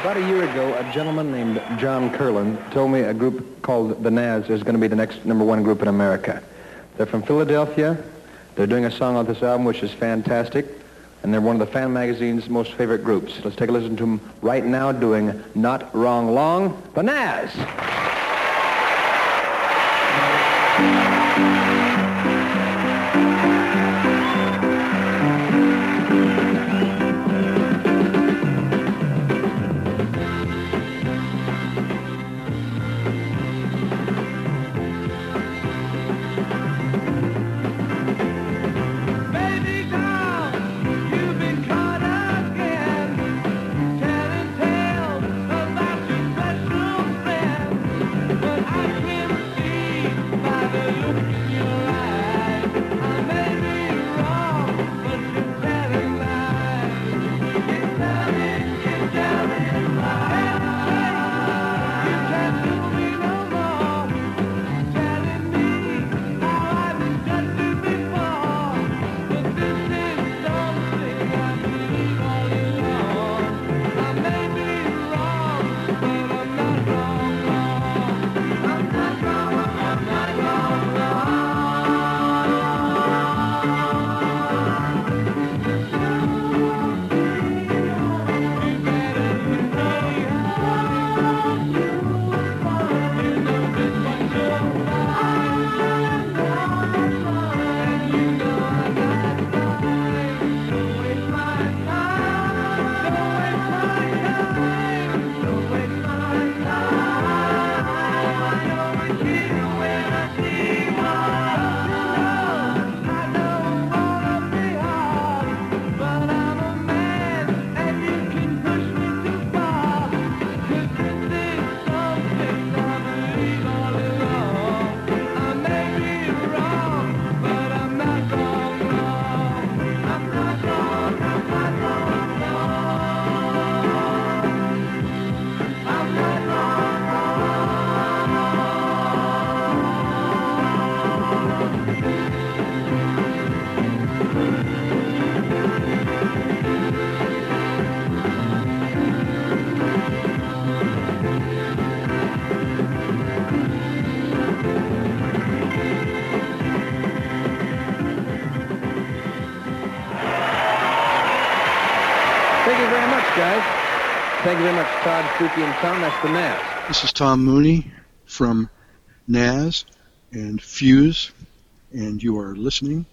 About a year ago, a gentleman named John Kurland told me a group called the Nazz is going to be the next number one group in America. They're from Philadelphia. They're doing a song on this album which is fantastic, and they're one of the fan magazine's most favorite groups. Let's take a listen to them right now doing Not Wrong Long, the Nazz. You very much, guys. Thank you very much, Todd, Spooky, and Tom. That's the Nazz. This is Thom Mooney from Nazz and Fuse, and you are listening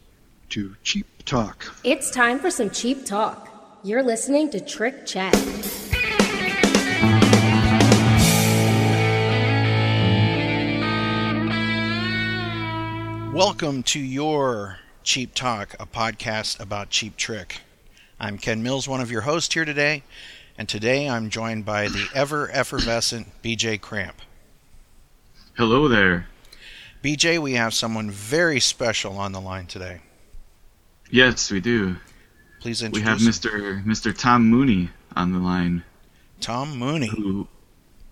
to Cheap Talk. It's time for some cheap talk. You're listening to Trick Chat. Welcome to your Cheap Talk, a podcast about Cheap Trick. I'm Ken Mills, one of your hosts here today, and today I'm joined by the ever effervescent BJ Kramp. Hello there. BJ, we have someone very special on the line today. Yes, we do. Please introduce. We have Mr. Mr. Thom Mooney on the line, Thom Mooney. who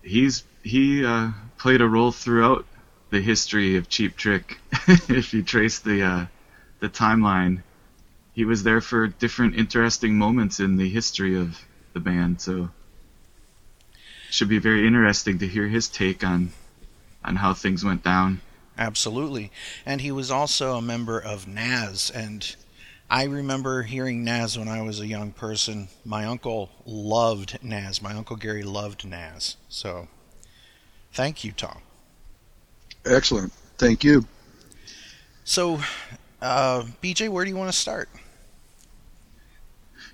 he's he uh, played a role throughout the history of Cheap Trick. if you trace the uh, the timeline, he was there for different interesting moments in the history of the band. So, should be very interesting to hear his take on on how things went down. Absolutely. And he was also a member of Nazz. And I remember hearing Nazz when I was a young person. My uncle loved Nazz. My uncle Gary loved Nazz. So thank you, Tom. Excellent. Thank you. So, uh, BJ, where do you want to start?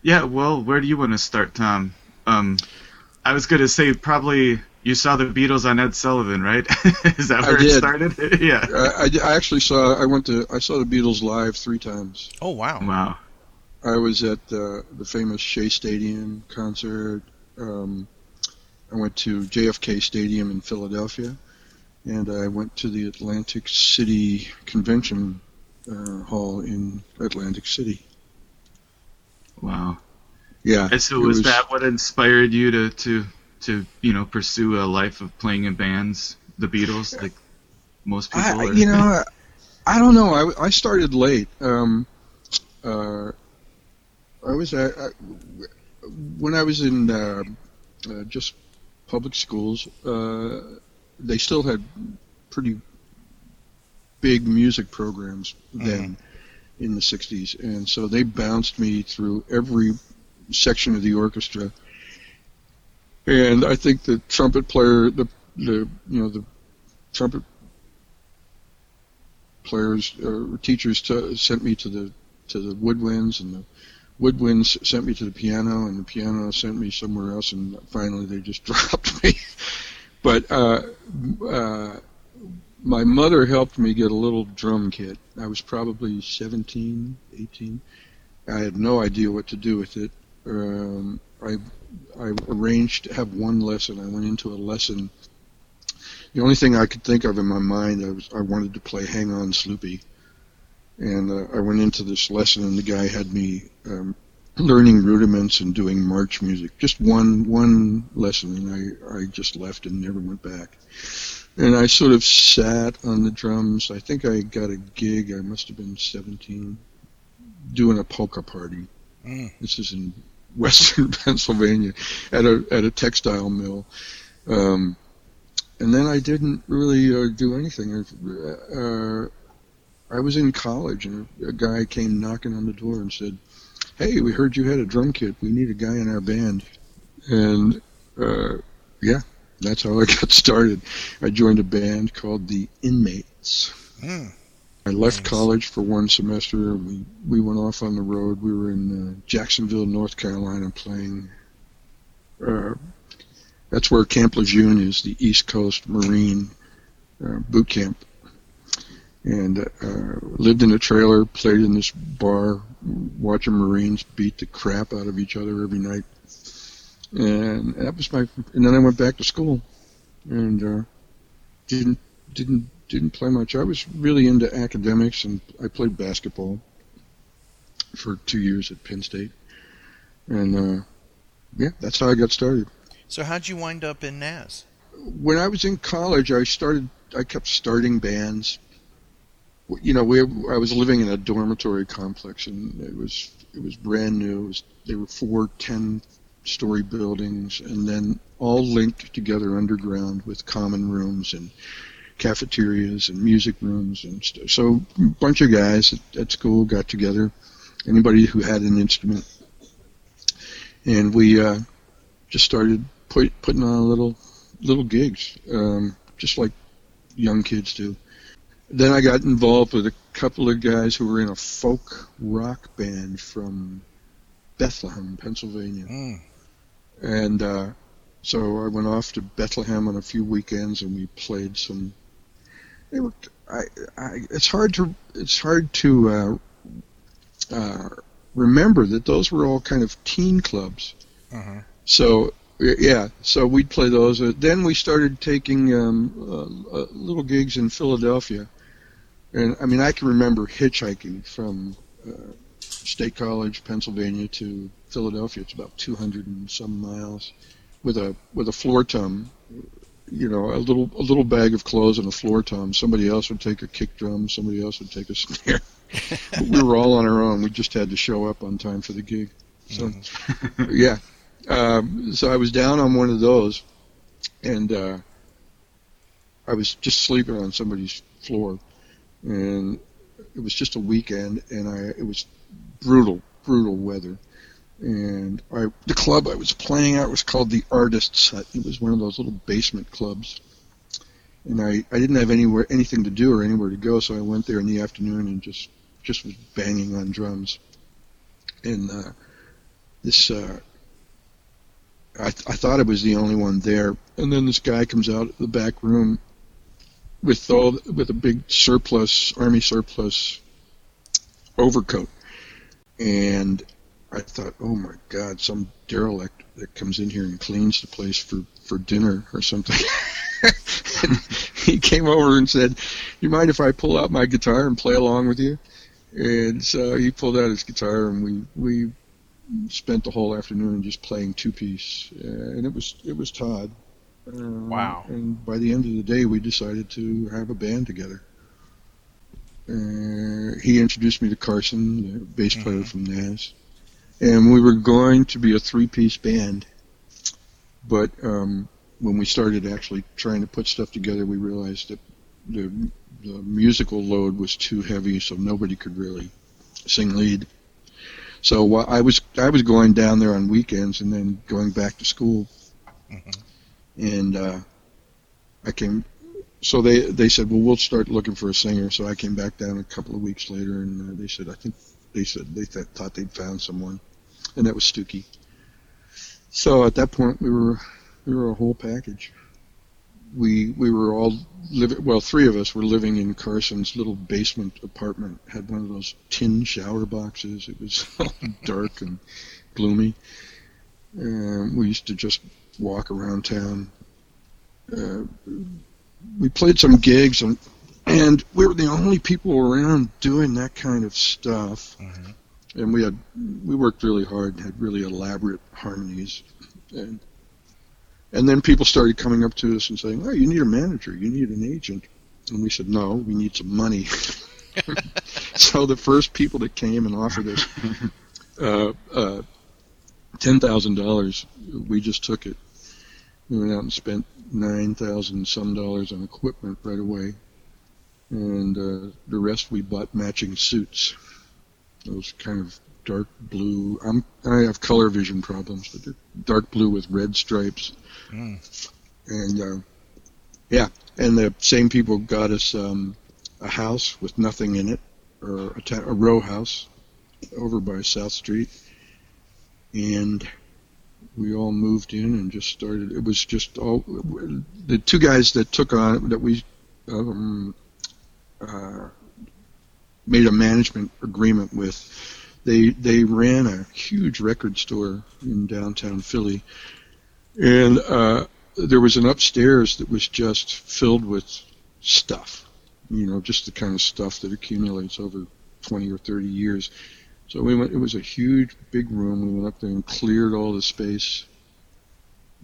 Yeah, well, where do you want to start, Tom? Um, I was gonna say probably you saw the Beatles on Ed Sullivan, right? Is that I where it started? yeah. I, I, I actually saw. I went to. I saw the Beatles live three times. Oh, wow. Wow. I was at uh, the famous Shea Stadium concert. Um, I went to JFK Stadium in Philadelphia, and I went to the Atlantic City Convention uh, Hall in Atlantic City. Wow. Yeah. And so it was, that what inspired you to, to to you know pursue a life of playing in bands, the Beatles, like most people? I, you know, I, I don't know. I, I started late. Um, uh, I was uh, I, when I was in uh, uh, just public schools. Uh, they still had pretty big music programs then in the 60s, and so they bounced me through every section of the orchestra. And I think the trumpet player, the the you know the trumpet players or teachers to, sent me to the to the woodwinds, and the woodwinds sent me to the piano, and the piano sent me somewhere else, and finally they just dropped me. but uh, uh, my mother helped me get a little drum kit. I was probably 17, 18. I had no idea what to do with it. Um, I I arranged to have one lesson. I went into a lesson. The only thing I could think of in my mind, I was I wanted to play "Hang On, Sloopy," and uh, I went into this lesson, and the guy had me um, learning rudiments and doing march music. Just one one lesson, and I I just left and never went back. And I sort of sat on the drums. I think I got a gig. I must have been 17, doing a polka party. Mm. This is in western Pennsylvania at a at a textile mill. Um, and then I didn't really uh, do anything. Uh, I was in college, and a guy came knocking on the door and said, "Hey, we heard you had a drum kit. We need a guy in our band." And uh, yeah, that's how I got started. I joined a band called the Inmates. Mm. I left Nice. college for one semester. and We we went off on the road. We were in uh, Jacksonville, North Carolina, playing. Uh, that's where Camp Lejeune is, the East Coast Marine uh, boot camp. And uh, lived in a trailer, played in this bar, watching Marines beat the crap out of each other every night. And that was my. And then I went back to school, and uh, didn't didn't didn't play much. I was really into academics, and I played basketball for two years at Penn State, and uh, yeah, that's how I got started. So how'd you wind up in Nazz? When I was in college, I started. I kept starting bands. You know, we I was living in a dormitory complex, and it was it was brand new. It was, there were four ten-story buildings, and then all linked together underground with common rooms and cafeterias and music rooms and stuff. So a bunch of guys at, at school got together, anybody who had an instrument, and we uh, just started put, putting on little little gigs, um, just like young kids do. Then I got involved with a couple of guys who were in a folk rock band from Bethlehem, Pennsylvania, Mm. And uh, so I went off to Bethlehem on a few weekends, and we played some. They were, I, I, it's hard to it's hard to uh, uh, remember that those were all kind of teen clubs. Uh-huh. So yeah, so we'd play those. Uh, then we started taking um, uh, uh, little gigs in Philadelphia, and I mean I can remember hitchhiking from uh, State College, Pennsylvania, to Philadelphia. It's about 200 and some miles, with a with a floor tom. You know, a little a little bag of clothes and a floor tom. Somebody else would take a kick drum. Somebody else would take a snare. We were all on our own. We just had to show up on time for the gig. So yeah, um, so I was down on one of those, and uh, I was just sleeping on somebody's floor, and it was just a weekend, and I it was brutal, brutal weather, and I the club I was playing at was called the Artists Hut. It was one of those little basement clubs, and I I didn't have anywhere anything to do or anywhere to go, so I went there in the afternoon and just just was banging on drums, and uh, this. Uh, I, th- I thought I was the only one there, and then this guy comes out of the back room with all with a big surplus army surplus overcoat, and I thought, oh my God, some derelict that comes in here and cleans the place for for dinner or something. and he came over and said, "You mind if I pull out my guitar and play along with you?" And so he pulled out his guitar, and we we spent the whole afternoon just playing two piece, uh, and it was it was Todd. Wow. And by the end of the day, we decided to have a band together. Uh, he introduced me to Carson, the bass player Mhm. from Nazz, and we were going to be a three piece band. but um, when we started actually trying to put stuff together, we realized that the the musical load was too heavy, so nobody could really sing lead. So while I was I was going down there on weekends and then going back to school, Mhm. and uh, I came. So they they said, well, we'll start looking for a singer. So I came back down a couple of weeks later, and uh, they said, I think they said they th- thought they'd found someone, and that was Stewkey. So at that point, we were we were a whole package. We we were all living. Well, three of us were living in Carson's little basement apartment. Had one of those tin shower boxes. It was dark and gloomy. And we used to just walk around town. Uh, we played some gigs and and we were the only people around doing that kind of stuff. Mhm. And we had we worked really hard, and had really elaborate harmonies, and and then people started coming up to us and saying, "Oh, you need a manager, you need an agent," and we said, "No, we need some money." so the first people that came and offered us uh, uh, ten thousand dollars, we just took it. We went out and spent nine thousand some dollars on equipment right away, and uh, the rest we bought matching suits. Those kind of dark blue. I'm I have color vision problems, but they're dark blue with red stripes, Mm. and uh, yeah, and the same people got us um, a house with nothing in it, or a, ta- a row house over by South Street, and we all moved in and just started. It was just all the two guys that took on that we um, uh, made a management agreement with. They they ran a huge record store in downtown Philly, and uh, there was an upstairs that was just filled with stuff, you know, just the kind of stuff that accumulates over 20 or 30 years. So we went. It was a huge, big room. We went up there and cleared all the space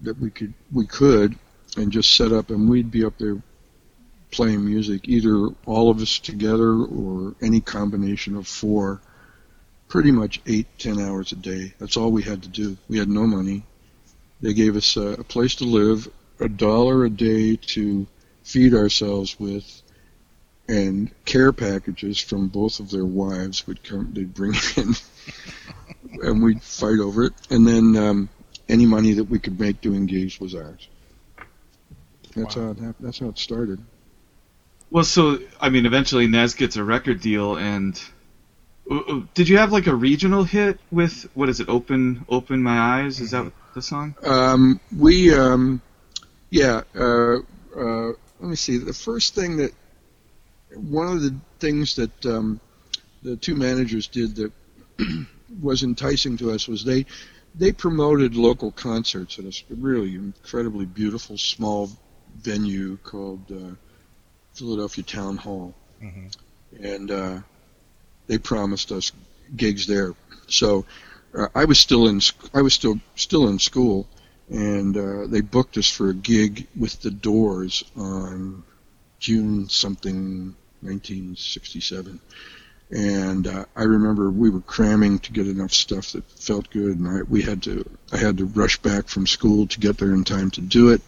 that we could we could, and just set up. And we'd be up there playing music, either all of us together or any combination of four. Pretty much eight, ten hours a day. That's all we had to do. We had no money. They gave us a, a place to live, a dollar a day to feed ourselves with, and care packages from both of their wives would come. They'd bring in, and we'd fight over it. And then um, any money that we could make doing gigs was ours. That's Wow. how it happened. That's how it started. Well, so I mean, eventually Nazz gets a record deal, and uh, uh, did you have like a regional hit with what is it? Open, open my eyes. Is that the song? Um, we, um, yeah. Uh, uh, let me see. The first thing that one of the things that um, the two managers did that was enticing to us was they they promoted local concerts at a really incredibly beautiful small venue called uh, Philadelphia Town Hall, Mhm. and uh, they promised us gigs there. So uh, I was still in I was still still in school, and uh, they booked us for a gig with the Doors on June something 1967. And uh, I remember we were cramming to get enough stuff that felt good, and I, we had to I had to rush back from school to get there in time to do it.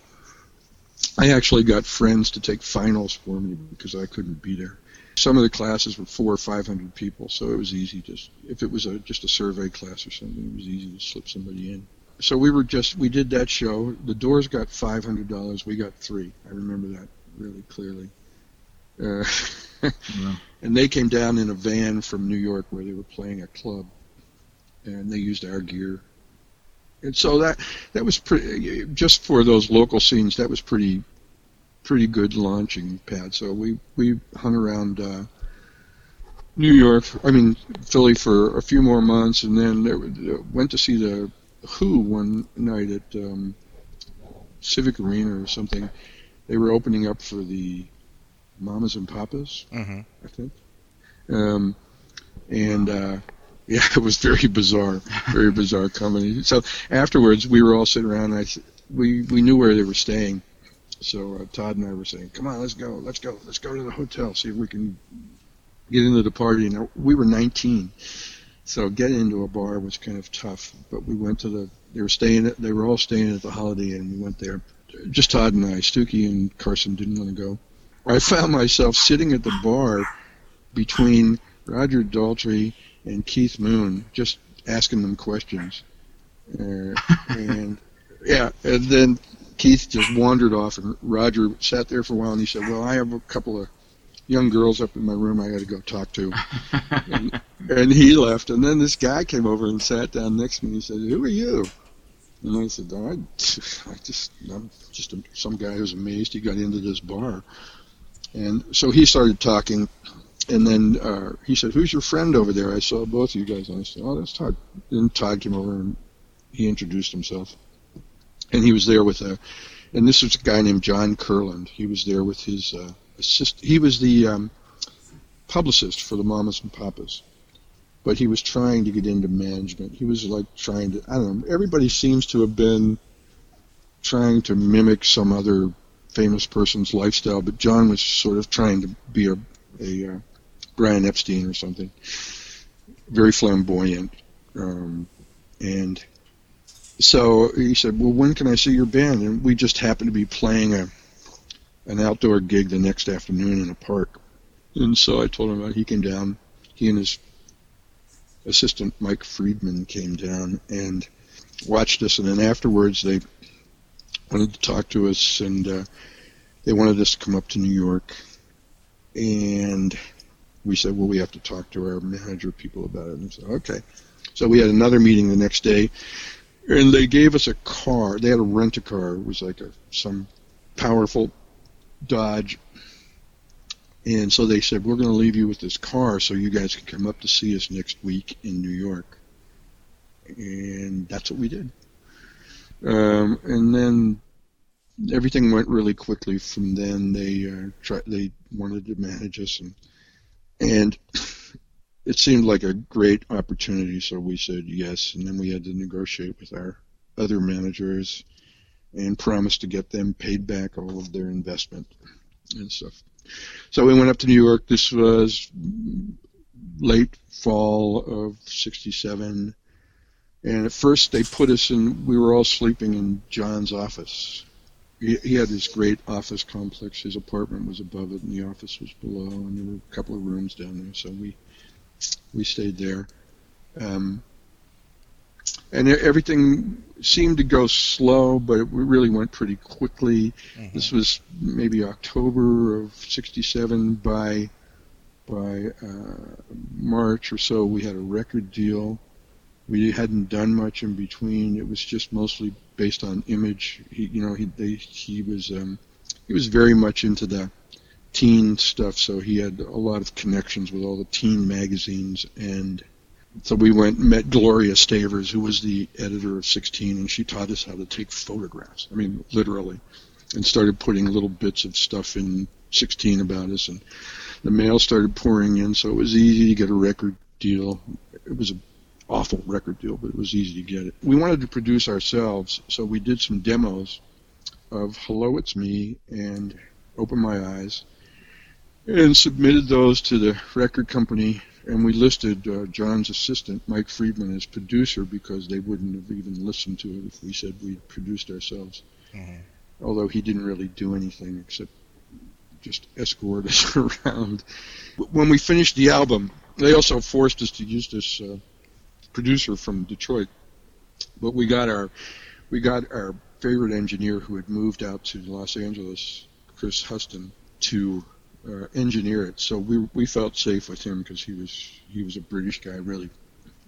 I actually got friends to take finals for me because I couldn't be there. Some of the classes were four or five hundred people, so it was easy. Just if it was a just a survey class or something, it was easy to slip somebody in. So we were just we did that show. The Doors got five hundred dollars. We got three. I remember that really clearly. Uh, and they came down in a van from New York where they were playing a club, and they used our gear. And so that that was pretty just for those local scenes. That was pretty pretty good launching pad. So we we hung around uh, New York. I mean Philly for a few more months, and then there, went to see the Who one night at um, Civic Arena or something. They were opening up for the Mamas and Papas. Mhm. I think. Um, and uh, yeah, it was very bizarre, very bizarre comedy. So afterwards, we were all sitting around. And I, we we knew where they were staying, so uh, Todd and I were saying, "Come on, let's go, let's go, let's go to the hotel, see if we can get into the party." And we were 19, so getting into a bar was kind of tough. But we went to the They were staying. At, they were all staying at the Holiday Inn. We went there. Just Todd and I. Stewkey and Carson didn't want to go. I found myself sitting at the bar between Roger Daltrey and Keith Moon, just asking them questions. Uh, and yeah, and then Keith just wandered off, and Roger sat there for a while, and he said, "Well, I have a couple of young girls up in my room I got to go talk to," and, and he left. And then this guy came over and sat down next to me. and He said, "Who are you?" And I said, oh, I, I just, I'm just a, some guy who's amazed he got into this bar. And so he started talking, and then uh, he said, "Who's your friend over there?" I saw both of you guys, and I said, "Oh, that's Todd." And Todd came over and he introduced himself, and he was there with a, and this was a guy named John Kurland. He was there with his uh, assist. He was the um, publicist for the Mamas and Papas, but he was trying to get into management. He was like trying to. I don't know. Everybody seems to have been trying to mimic some other famous person's lifestyle, but John was sort of trying to be a, a uh, Brian Epstein or something. Very flamboyant. Um, and so he said, well, when can I see your band? And we just happened to be playing a an outdoor gig the next afternoon in a park. And so I told him about. He came down. He and his assistant, Mike Friedman, came down and watched us. And then afterwards, they wanted to talk to us, and uh, they wanted us to come up to New York. And we said, well, we have to talk to our manager people about it. And said, okay. So we had another meeting the next day, and they gave us a car. They had to rent a car. It was like a some powerful Dodge. And so they said, we're going to leave you with this car so you guys can come up to see us next week in New York. And that's what we did. Um, and then everything went really quickly from then. They uh, tried, they wanted to manage us, and and it seemed like a great opportunity. So we said yes, and then we had to negotiate with our other managers and promise to get them paid back all of their investment and stuff. So we went up to New York. This was late fall of '67, and at first they put us in. We were all sleeping in John's office. He, he had this great office complex. His apartment was above it, and the office was below, and there were a couple of rooms down there. So we we stayed there. Um, and everything seemed to go slow, but it really went pretty quickly. This was maybe October of '67. By by uh, March or so, we had a record deal. We hadn't done much in between. It was just mostly based on image. He, you know, he they, he was um, he was very much into the teen stuff, so he had a lot of connections with all the teen magazines and so we went and met Gloria Stavers, who was the editor of 16, and she taught us how to take photographs. I mean, literally, and started putting little bits of stuff in 16 about us, and the mail started pouring in, so it was easy to get a record deal. It was an awful record deal, but it was easy to get it. We wanted to produce ourselves, so we did some demos of Hello, It's Me and Open My Eyes, and submitted those to the record company and we listed uh, John's assistant, Mike Friedman, as producer because they wouldn't have even listened to it if we said we produced ourselves. Although he didn't really do anything except just escort us around. When we finished the album, they also forced us to use this uh, producer from Detroit. But we got our we got our favorite engineer who had moved out to Los Angeles, Chris Huston, to uh, engineer it. So we we felt safe with him because he was he was a British guy, really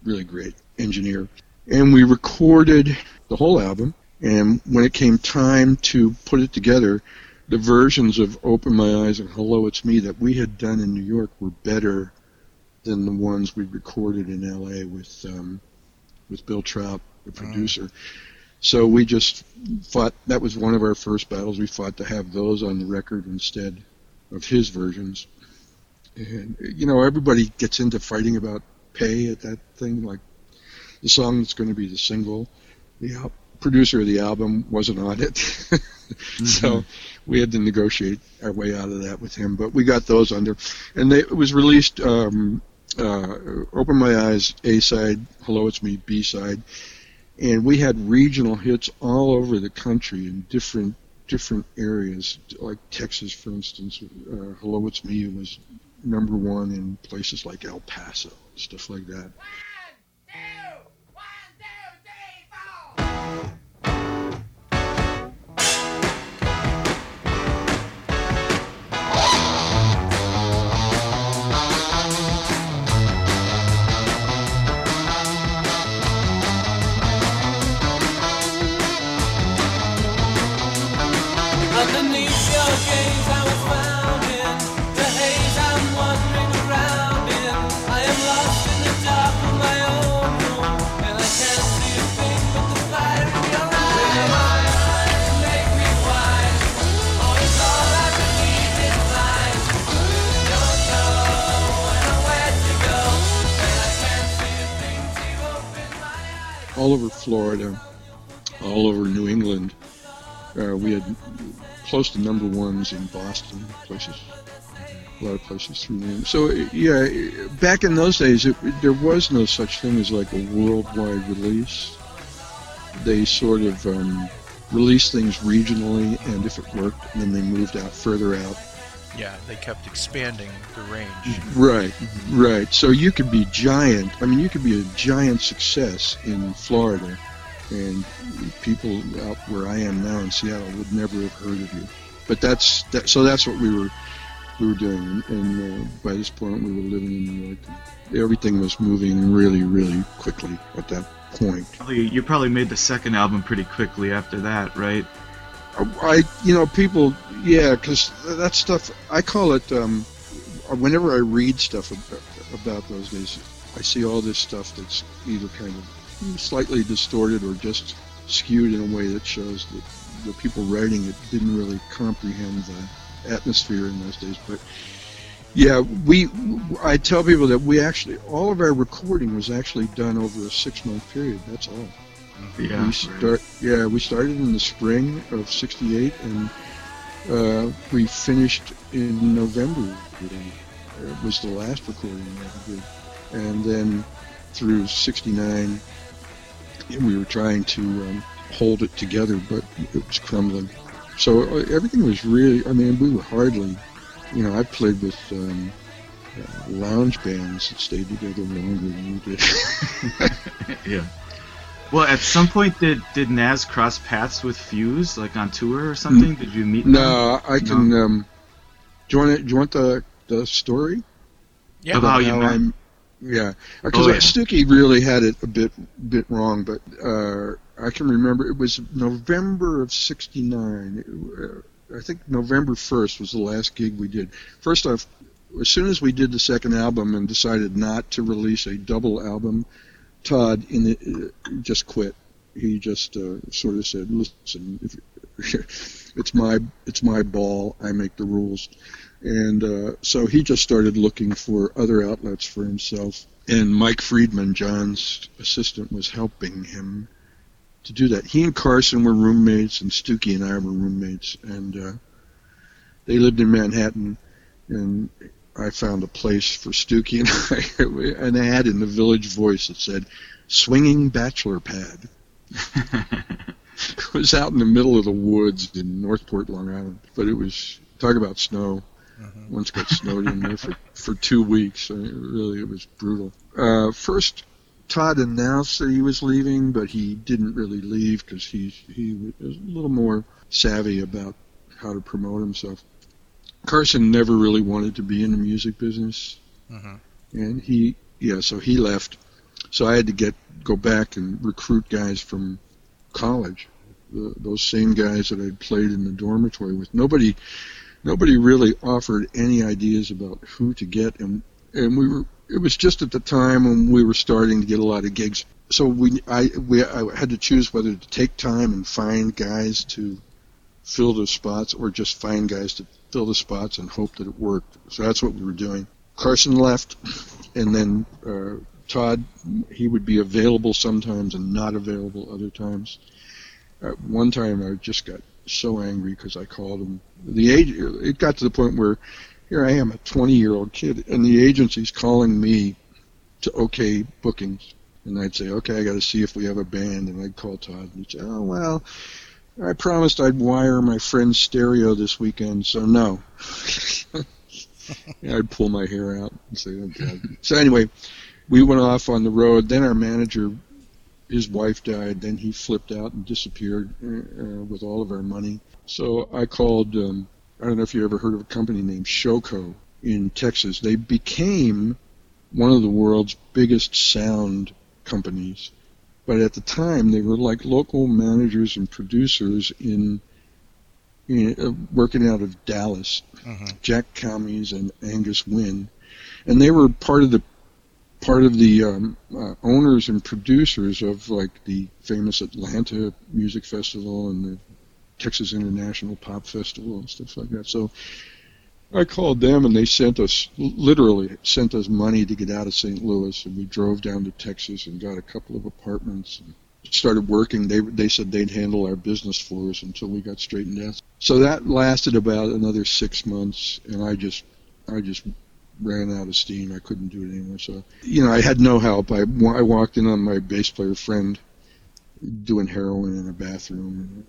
really great engineer. And we recorded the whole album. And when it came time to put it together, the versions of Open My Eyes and Hello It's Me that we had done in New York were better than the ones we recorded in L.A. with um, with Bill Traut, the producer. So we just fought. That was one of our first battles. We fought to have those on the record instead of his versions. And you know, everybody gets into fighting about pay at that thing. Like the song that's going to be the single, the al- producer of the album wasn't on it, so we had to negotiate our way out of that with him. But we got those under, and they, it was released. Um, uh, Open My Eyes A side, Hello It's Me B side, and we had regional hits all over the country in different different areas, like Texas, for instance. Uh, Hello, It's Me was number one in places like El Paso, stuff like that. All over Florida, all over New England. Uh, we had close to number ones in Boston, places, a lot of places through. So yeah, back in those days, it, there was no such thing as like a worldwide release. They sort of um, released things regionally, and if it worked, then they moved out further out. Yeah, they kept expanding the range. Right, right. So you could be giant. I mean, you could be a giant success in Florida, and people out where I am now in Seattle would never have heard of you. But that's that. So that's what we were we were doing, and uh, by this point we were living in New York. Everything was moving really, really quickly at that point. You probably made the second album pretty quickly after that, right? I, you know, people, yeah, because that stuff, I call it, um, whenever I read stuff about, about those days, I see all this stuff that's either kind of slightly distorted or just skewed in a way that shows that the people writing it didn't really comprehend the atmosphere in those days. But yeah, we, I tell people that we actually, all of our recording was actually done over a six month period. That's all. Yeah. We right. start, yeah, we started in the spring of '68, and uh, we finished in November. It was the last recording that we did, and then through '69, we were trying to um, hold it together, but it was crumbling. So uh, everything was really. I mean, we were hardly. You know, I played with um, uh, lounge bands that stayed together longer than we did. yeah. Well, at some point, did did Nazz cross paths with Fuse, like on tour or something? Did you meet? them? No, I can. Um, do you want it? Do you want the the story? Yeah. About how you met? I'm, yeah, because Oh, yeah. Stuckey really had it a bit bit wrong, but uh, I can remember it was November of '69. Uh, I think November 1st was the last gig we did. First off, as soon as we did the second album and decided not to release a double album, Todd in the, uh, just quit. He just uh, sort of said, "Listen, it's my it's my ball. I make the rules." And uh, so he just started looking for other outlets for himself. And Mike Friedman, John's assistant, was helping him to do that. He and Carson were roommates, and Stuckey and I were roommates, and uh, they lived in Manhattan. And I found a place for Stuckey and I, an ad in the Village Voice that said "Swinging Bachelor Pad." It was out in the middle of the woods in Northport, Long Island, but it was talk about snow. Once got snowed in there for, for two weeks. I mean, really, it was brutal. Uh, first, Todd announced that he was leaving, but he didn't really leave because he he was a little more savvy about how to promote himself. Carson never really wanted to be in the music business, Mhm. and he yeah, so he left. So I had to get go back and recruit guys from college, the, those same guys that I'd played in the dormitory with. Nobody nobody really offered any ideas about who to get and and we were it was just at the time when we were starting to get a lot of gigs so we I we I had to choose whether to take time and find guys to fill the spots or just find guys to fill the spots and hope that it worked so that's what we were doing Carson left and then uh, Todd he would be available sometimes and not available other times at one time I just got so angry because I called him. The age it got to the point where here I am, a 20 year old kid, and the agency's calling me to okay bookings, And I'd say, okay, I got to see if we have a band. And I'd call Todd, and he'd say, oh well, I promised I'd wire my friend's stereo this weekend, so no. I'd pull my hair out and say, oh God. So anyway, we went off on the road. Then our manager, his wife died. Then he flipped out and disappeared uh, uh, with all of our money. So I called. Um, I don't know if you ever heard of a company named Showco in Texas. They became one of the world's biggest sound companies. But at the time, they were like local managers and producers in, in uh, working out of Dallas. Mhm. Jack Calmes and Angus Wynn, and they were part of the part of the um, uh, owners and producers of like the famous Atlanta Music Festival and the Texas International Pop Festival and stuff like that. So I called them and they sent us literally sent us money to get out of St. Louis and we drove down to Texas and got a couple of apartments and started working. They they said they'd handle our business for us until we got straightened out. So that lasted about another six months and I just I just ran out of steam. I couldn't do it anymore. So you know I had no help. I I walked in on my bass player friend doing heroin in a bathroom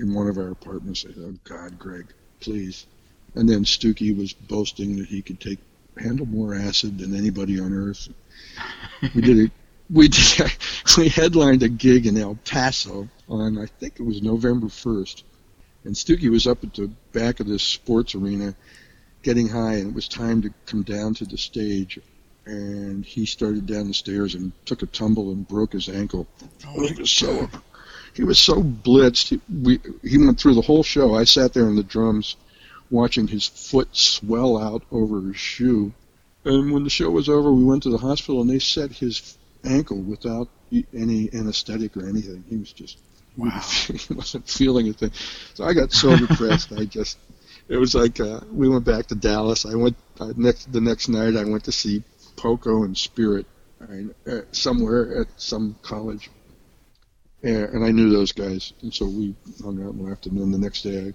in one of our apartments. I thought, oh God, Greg, please. And then Stewkey was boasting that he could take handle more acid than anybody on earth. We did it. We did, we headlined a gig in El Paso on I think it was November first, and Stewkey was up at the back of this sports arena, getting high, and it was time to come down to the stage. And he started down the stairs and took a tumble and broke his ankle. Oh, he was so he was so blitzed. He, we, he went through the whole show. I sat there in the drums, watching his foot swell out over his shoe. And when the show was over, we went to the hospital and they set his ankle without any anesthetic or anything. He was just Wow. he wasn't feeling a thing. So I got so depressed. I just it was like uh, we went back to Dallas. I went uh, next the next night. I went to see Poco and Spirit I, uh, somewhere at some college, and, and I knew those guys, and so we hung out and laughed. And then the next day, I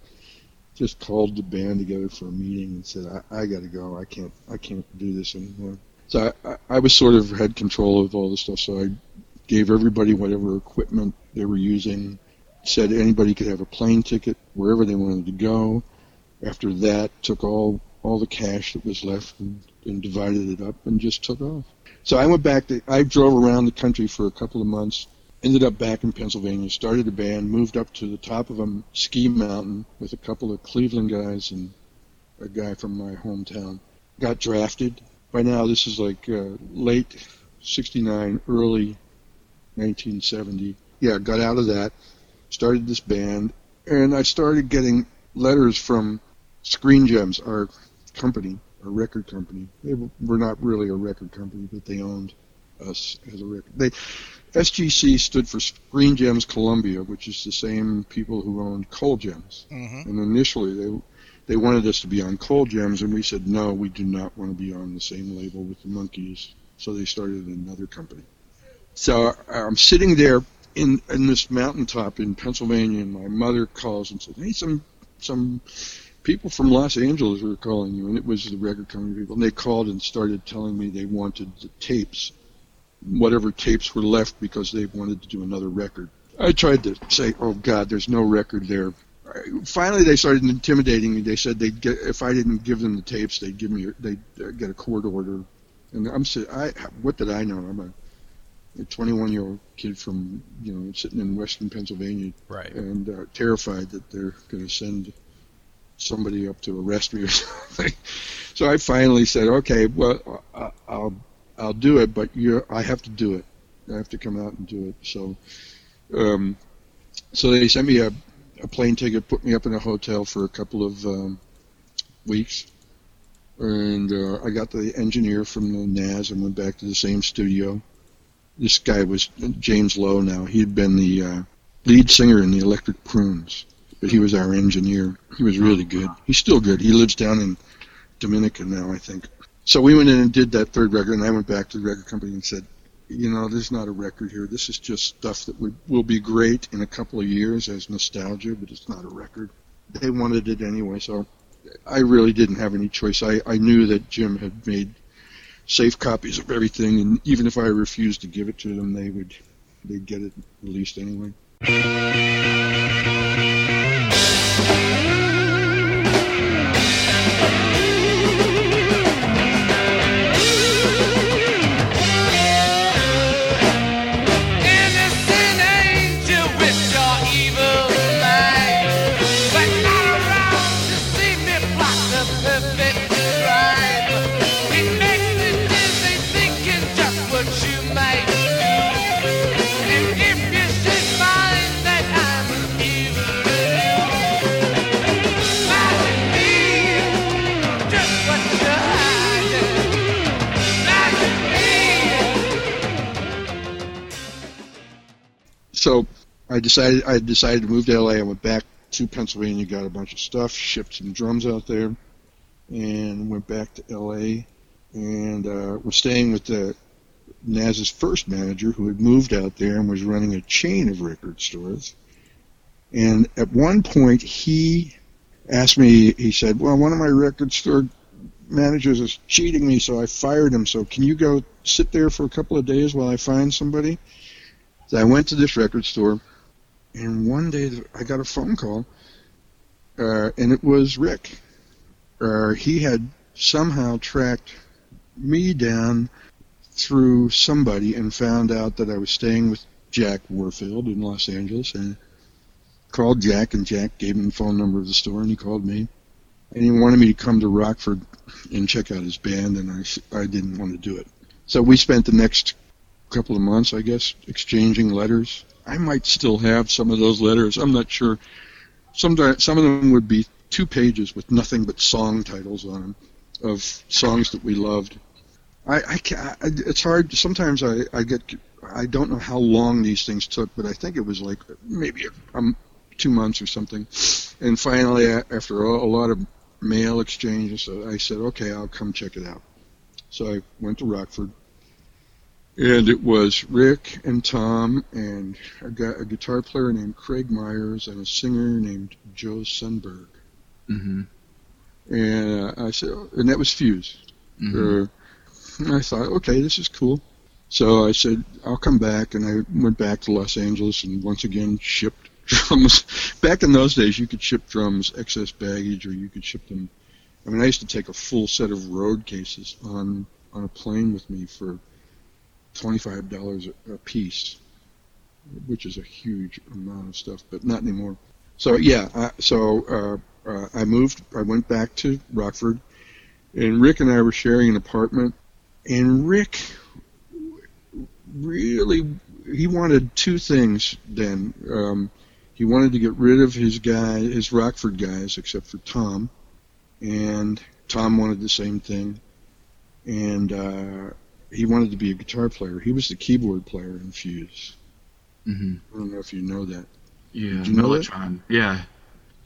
just called the band together for a meeting and said, "I, I got to go. I can't. I can't do this anymore." So I, I, I was sort of had control of all the stuff. So I gave everybody whatever equipment they were using. Said anybody could have a plane ticket wherever they wanted to go. After that, took all all the cash that was left and, and divided it up and just took off. So I went back to I drove around the country for a couple of months. Ended up back in Pennsylvania, started a band, moved up to the top of a ski mountain with a couple of Cleveland guys and a guy from my hometown. Got drafted. By now, this is like uh, late 69, early 1970. Yeah, got out of that, started this band, and I started getting letters from Screen Gems, our company, our record company. They were not really a record company, but they owned us as a record. They SGC stood for Screen Gems Columbia, which is the same people who owned Colgems. hmm And initially, they they wanted us to be on Colgems, and we said no, we do not want to be on the same label with the Monkees. So they started another company. So I'm sitting there in in this mountaintop in Pennsylvania, and my mother calls and says, "Hey, some some people from Los Angeles are calling you," and it was the record company people. And they called and started telling me they wanted the tapes, whatever tapes were left, because they wanted to do another record. I tried to say, "Oh God, there's no record there." Finally, they started intimidating me. They said they'd get if I didn't give them the tapes, they'd give me they'd get a court order. And I'm si- I what did I know? I'm a, a 21 year old kid from you know sitting in Western Pennsylvania Right. and uh, terrified that they're going to send somebody up to arrest me or something. So I finally said, "Okay, well, I'll I'll do it, but you're, I have to do it. I have to come out and do it." So, um, so they sent me a, a plane ticket, put me up in a hotel for a couple of um, weeks, and uh, I got the engineer from the Nazz and went back to the same studio. This guy was James Lowe. Now he had been the uh, lead singer in the Electric Prunes, but he was our engineer. He was really good. He's still good. He lives down in Dominica now, I think. So we went in and did that third record, and I went back to the record company and said, you know, there's not a record here. This is just stuff that would, will be great in a couple of years as nostalgia, but it's not a record. They wanted it anyway, so I really didn't have any choice. I, I knew that Jim had made safe copies of everything, and even if I refused to give it to them, they would they'd get it released anyway. I decided I decided to move to LA. I went back to Pennsylvania, got a bunch of stuff, shipped some drums out there, and went back to LA. And uh, was staying with the Nazz's first manager, who had moved out there and was running a chain of record stores. And at one point, he asked me. He said, "Well, one of my record store managers is cheating me, so I fired him. So can you go sit there for a couple of days while I find somebody?" So I went to this record store, and one day I got a phone call, uh, and it was Rick. Uh, he had somehow tracked me down through somebody and found out that I was staying with Jack Warfield in Los Angeles, and called Jack, and Jack gave him the phone number of the store, and he called me, and he wanted me to come to Rockford and check out his band, and I, I didn't want to do it. So we spent the next couple of months, I guess, exchanging letters. I might still have some of those letters. I'm not sure. Sometimes some of them would be two pages with nothing but song titles on them of songs that we loved. I, I, I it's hard. Sometimes I, I get I don't know how long these things took, but I think it was like maybe um, two months or something. And finally, a- after a, a lot of mail exchanges, I said, "Okay, I'll come check it out." So I went to Rockford, and it was Rick and Tom and a, guy, a guitar player named Craig Myers and a singer named Joe Sundberg. hmm And uh, I said, and that was Fuse. hmm Uh, and I thought, okay, this is cool. So I said, I'll come back, and I went back to Los Angeles and once again shipped drums. Back in those days, you could ship drums excess baggage, or you could ship them. I mean, I used to take a full set of road cases on on a plane with me for twenty five dollars a piece, which is a huge amount of stuff, but not anymore. So yeah, I, so uh, uh, I moved. I went back to Rockford, and Rick and I were sharing an apartment, and Rick really he wanted two things then. Um, he wanted to get rid of his guy, his Rockford guys, except for Tom, and Tom wanted the same thing, and uh, he wanted to be a guitar player. He was the keyboard player in Fuse. hmm I don't know if you know that. Yeah, Did you know that? Mellotron. Yeah,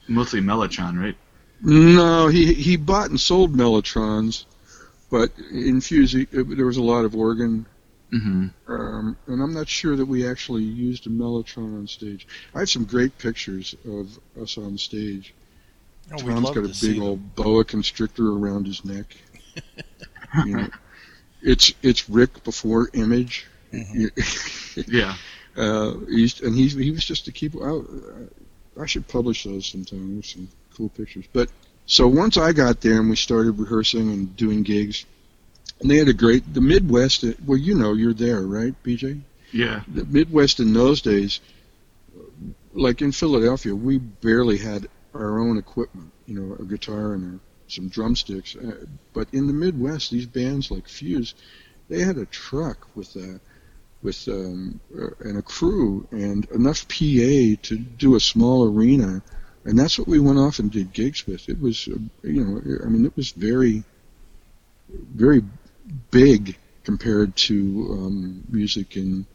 mostly Mellotron, right? No, he he bought and sold Mellotrons, but in Fuse he, there was a lot of organ hmm Um, and I'm not sure that we actually used a Mellotron on stage. I have some great pictures of us on stage. Oh, we'd Tom's love got a to see big them. old boa constrictor around his neck. you know, it's it's Rick before Image. Mhm. Yeah. uh, he's and he's he was just a keyboard. I, I should publish those sometime. There's some cool pictures. But so once I got there and we started rehearsing and doing gigs, and they had a great the Midwest. Well, you know, you're there, right, BJ? Yeah. the Midwest in those days, like in Philadelphia, we barely had our own equipment, you know, a guitar and a, some drumsticks. Uh, but in the Midwest, these bands like Fuse, they had a truck with a with um, uh, and a crew and enough PA to do a small arena, and that's what we went off and did gigs with. It was, uh, you know, I mean, it was very, very big compared to um, music in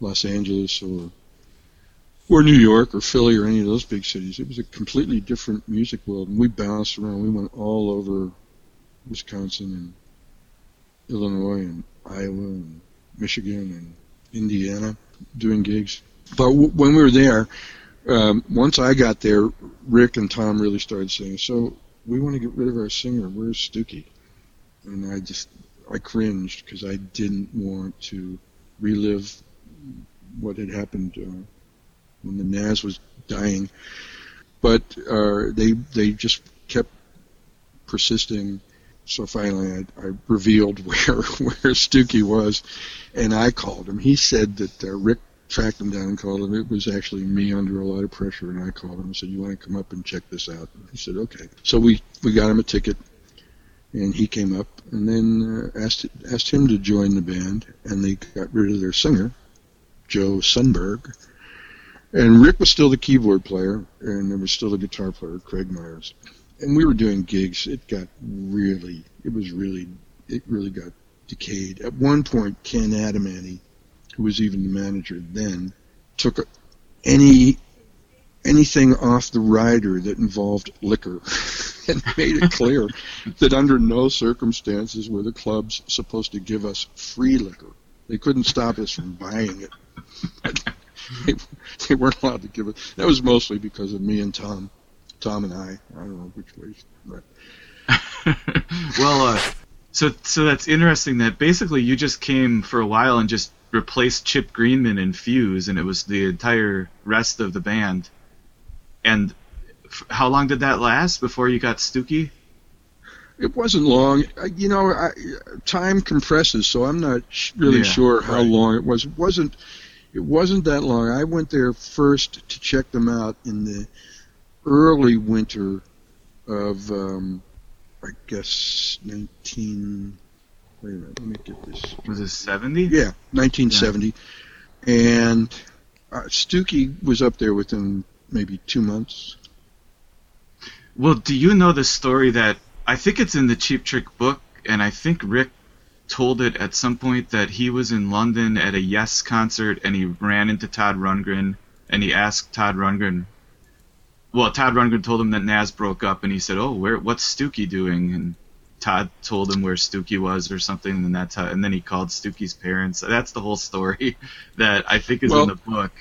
Los Angeles or or New York or Philly or any of those big cities. It was a completely different music world, and we bounced around. We went all over Wisconsin and Illinois and Iowa and Michigan and Indiana doing gigs. But w- when we were there, um, once I got there, Rick and Tom really started saying, "So we want to get rid of our singer. Where's Stewkey?" And I just I cringed because I didn't want to relive what had happened uh, when the Nazz was dying. But uh, they they just kept persisting. So finally, I, I revealed where where Stewkey was, and I called him. He said that uh, Rick tracked him down and called him. It was actually me under a lot of pressure, and I called him and said, "You want to come up and check this out?" And he said, "Okay." So we we got him a ticket, and he came up, and then uh, asked asked him to join the band, and they got rid of their singer, Joe Sundberg, and Rick was still the keyboard player, and there was still the guitar player, Craig Myers, and we were doing gigs. It got really, it was really, it really got decayed. At one point, Ken Adamany, who was even the manager then, took any anything off the rider that involved liquor and made it clear that under no circumstances were the clubs supposed to give us free liquor. They couldn't stop us from buying it. They, they weren't allowed to give it. That was mostly because of me and Tom. Tom and I. I don't know which way. But well, uh, so so that's interesting. That basically you just came for a while and just replaced Chip Greenman and Fuse, and it was the entire rest of the band. And f- how long did that last before you got Stewkey? It wasn't long. You know, I, time compresses, so I'm not sh- really Yeah, sure how right. long it was. It wasn't. It wasn't that long. I went there first to check them out in the early winter of, um, I guess, 19. Wait a minute. Let me get this. Was it seventy? Yeah, 1970. And uh, Stewkey was up there within maybe two months. Well, do you know the story that I think it's in the Cheap Trick book, and I think Rick told it at some point that he was in London at a Yes concert and he ran into Todd Rundgren and he asked Todd Rundgren. Well, Todd Rundgren told him that Nazz broke up, and he said, "Oh, where? What's Stewkey doing?" And Todd told him where Stewkey was or something, and that's how. And then he called Stewkey's parents. That's the whole story that I think is Well- in the book.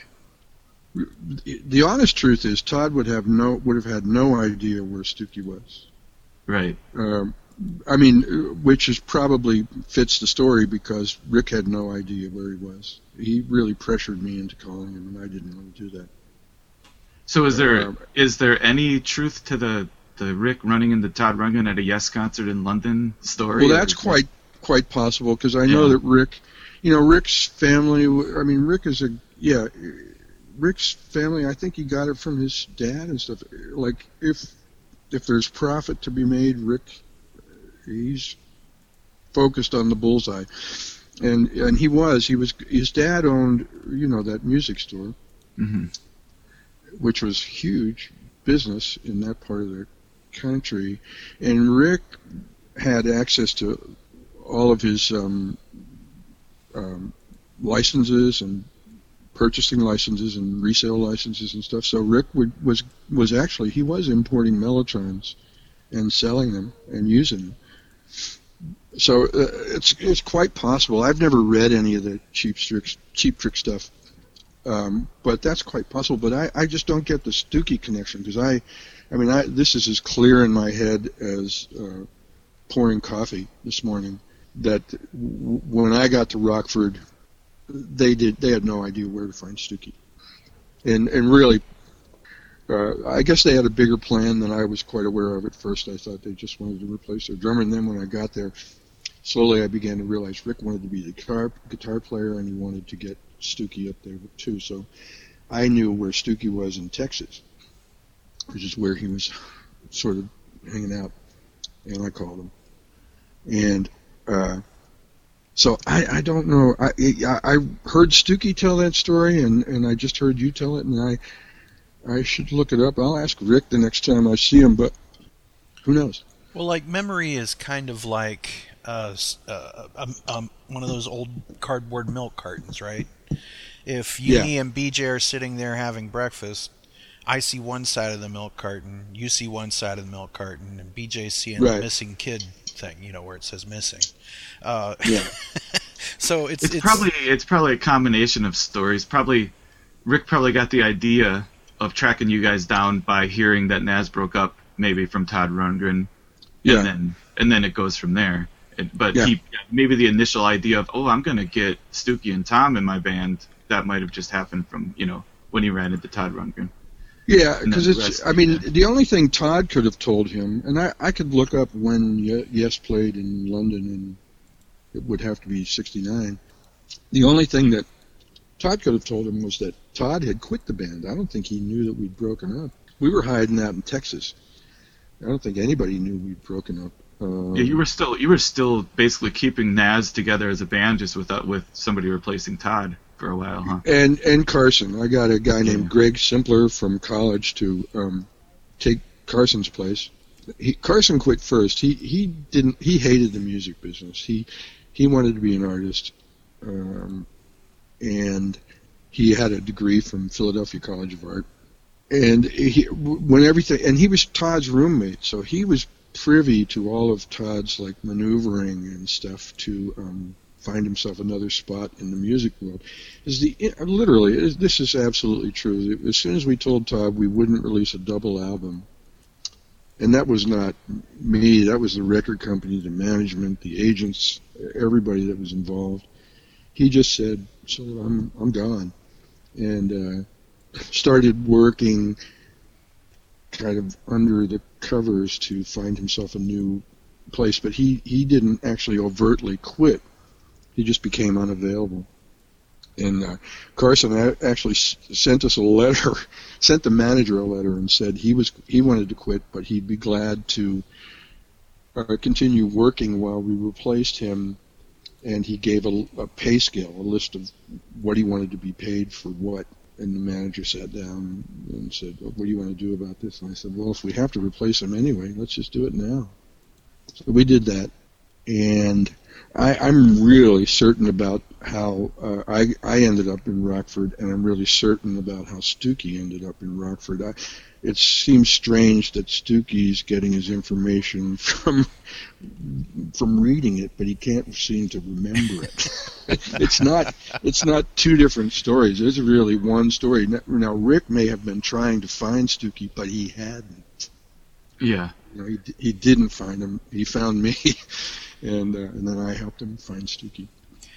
The honest truth is, Todd would have no would have had no idea where Stewkey was. Right. Um, I mean, uh, which is probably fits the story because Rick had no idea where he was. He really pressured me into calling him, and I didn't want to do that. So is there is Um, there any truth to the the Rick running into Todd Rundgren at a Yes concert in London story? Well, that's quite quite possible because I know Yeah. that Rick, you know, Rick's family. I mean, Rick is a yeah. Rick's family. I think he got it from his dad and stuff. Like if if there's profit to be made, Rick, he's focused on the bullseye, and and he was. He was. His dad owned, you know, that music store, Mhm. which was huge business in that part of the country, and Rick had access to all of his um, um, licenses and purchasing licenses and resale licenses and stuff. So Rick would, was was actually he was importing mellotrons and selling them and using them. So uh, it's it's quite possible. I've never read any of the cheap trick cheap trick stuff, um, but that's quite possible. But I, I just don't get the Stewkey connection because I, I mean I this is as clear in my head as uh, pouring coffee this morning that w- when I got to Rockford, they did they had no idea where to find Stewkey, and and really, uh, I guess they had a bigger plan than I was quite aware of at first. I thought they just wanted to replace their drummer, and then when I got there, slowly I began to realize Rick wanted to be the guitar guitar player, and he wanted to get Stewkey up there too. So I knew where Stewkey was in Texas, which is where he was sort of hanging out, and I called him, and. Uh, so I, I don't know. I, I heard Stewkey tell that story, and, and I just heard you tell it, and I I should look it up. I'll ask Rick the next time I see him, but who knows? Well, like memory is kind of like uh, uh, um, um, one of those old cardboard milk cartons, right? If you Yeah. and BJ are sitting there having breakfast, I see one side of the milk carton, you see one side of the milk carton, and BJ's seeing the Right. missing kid thing, you know, where it says missing. Uh, Yeah. so it's, It's, probably it's probably a combination of stories. Probably Rick probably got the idea of tracking you guys down by hearing that Nazz broke up, maybe from Todd Rundgren, Yeah. and then and then it goes from there. And- But Yeah. he maybe the initial idea of oh I'm gonna get Stewkey and Tom in my band that might have just happened from you know when he ran into Todd Rundgren. Yeah, because it's. rest I mean, it. the only thing Todd could have told him, and I, I could look up when Ye- Yes played in London, and it would have to be '69. The only thing that Todd could have told him was that Todd had quit the band. I don't think he knew that we'd broken up. We were hiding out in Texas. I don't think anybody knew we'd broken up. Um, Yeah, you were still you were still basically keeping Nazz together as a band just without with somebody replacing Todd for a while, huh? and and Carson. I got a guy named Yeah. Greg Simpler from college to um, take Carson's place. He, Carson quit first. He he didn't. He hated the music business. He he wanted to be an artist, um, and he had a degree from Philadelphia College of Art. And he, when everything, and he was Todd's roommate, so he was privy to all of Todd's like maneuvering and stuff to um, find himself another spot in the music world is the literally this is absolutely true. As soon as we told Todd we wouldn't release a double album, and that was not me, that was the record company, the management, the agents, everybody that was involved. He just said, "So I'm I'm gone," and uh, started working kind of under the covers to find himself a new place. But he he didn't actually overtly quit he just became unavailable. And uh, Carson actually sent us a letter, sent the manager a letter, and said he was he wanted to quit, but he'd be glad to uh, continue working while we replaced him. And he gave a, a pay scale, a list of what he wanted to be paid for what. And the manager sat down and said, well, "What do you want to do about this?" And I said, "Well, if we have to replace him anyway, let's just do it now." So we did that, and I, I'm really certain about how uh, I, I ended up in Rockford, and I'm really certain about how Stewkey ended up in Rockford. I, it seems strange that Stewkey's getting his information from from reading it, but he can't seem to remember it. it's not it's not two different stories. It's really one story. Now- Now Rick may have been trying to find Stewkey, but he hadn't. Yeah. You know, he, he didn't find him. He found me, and uh, and then I helped him find Stewkey.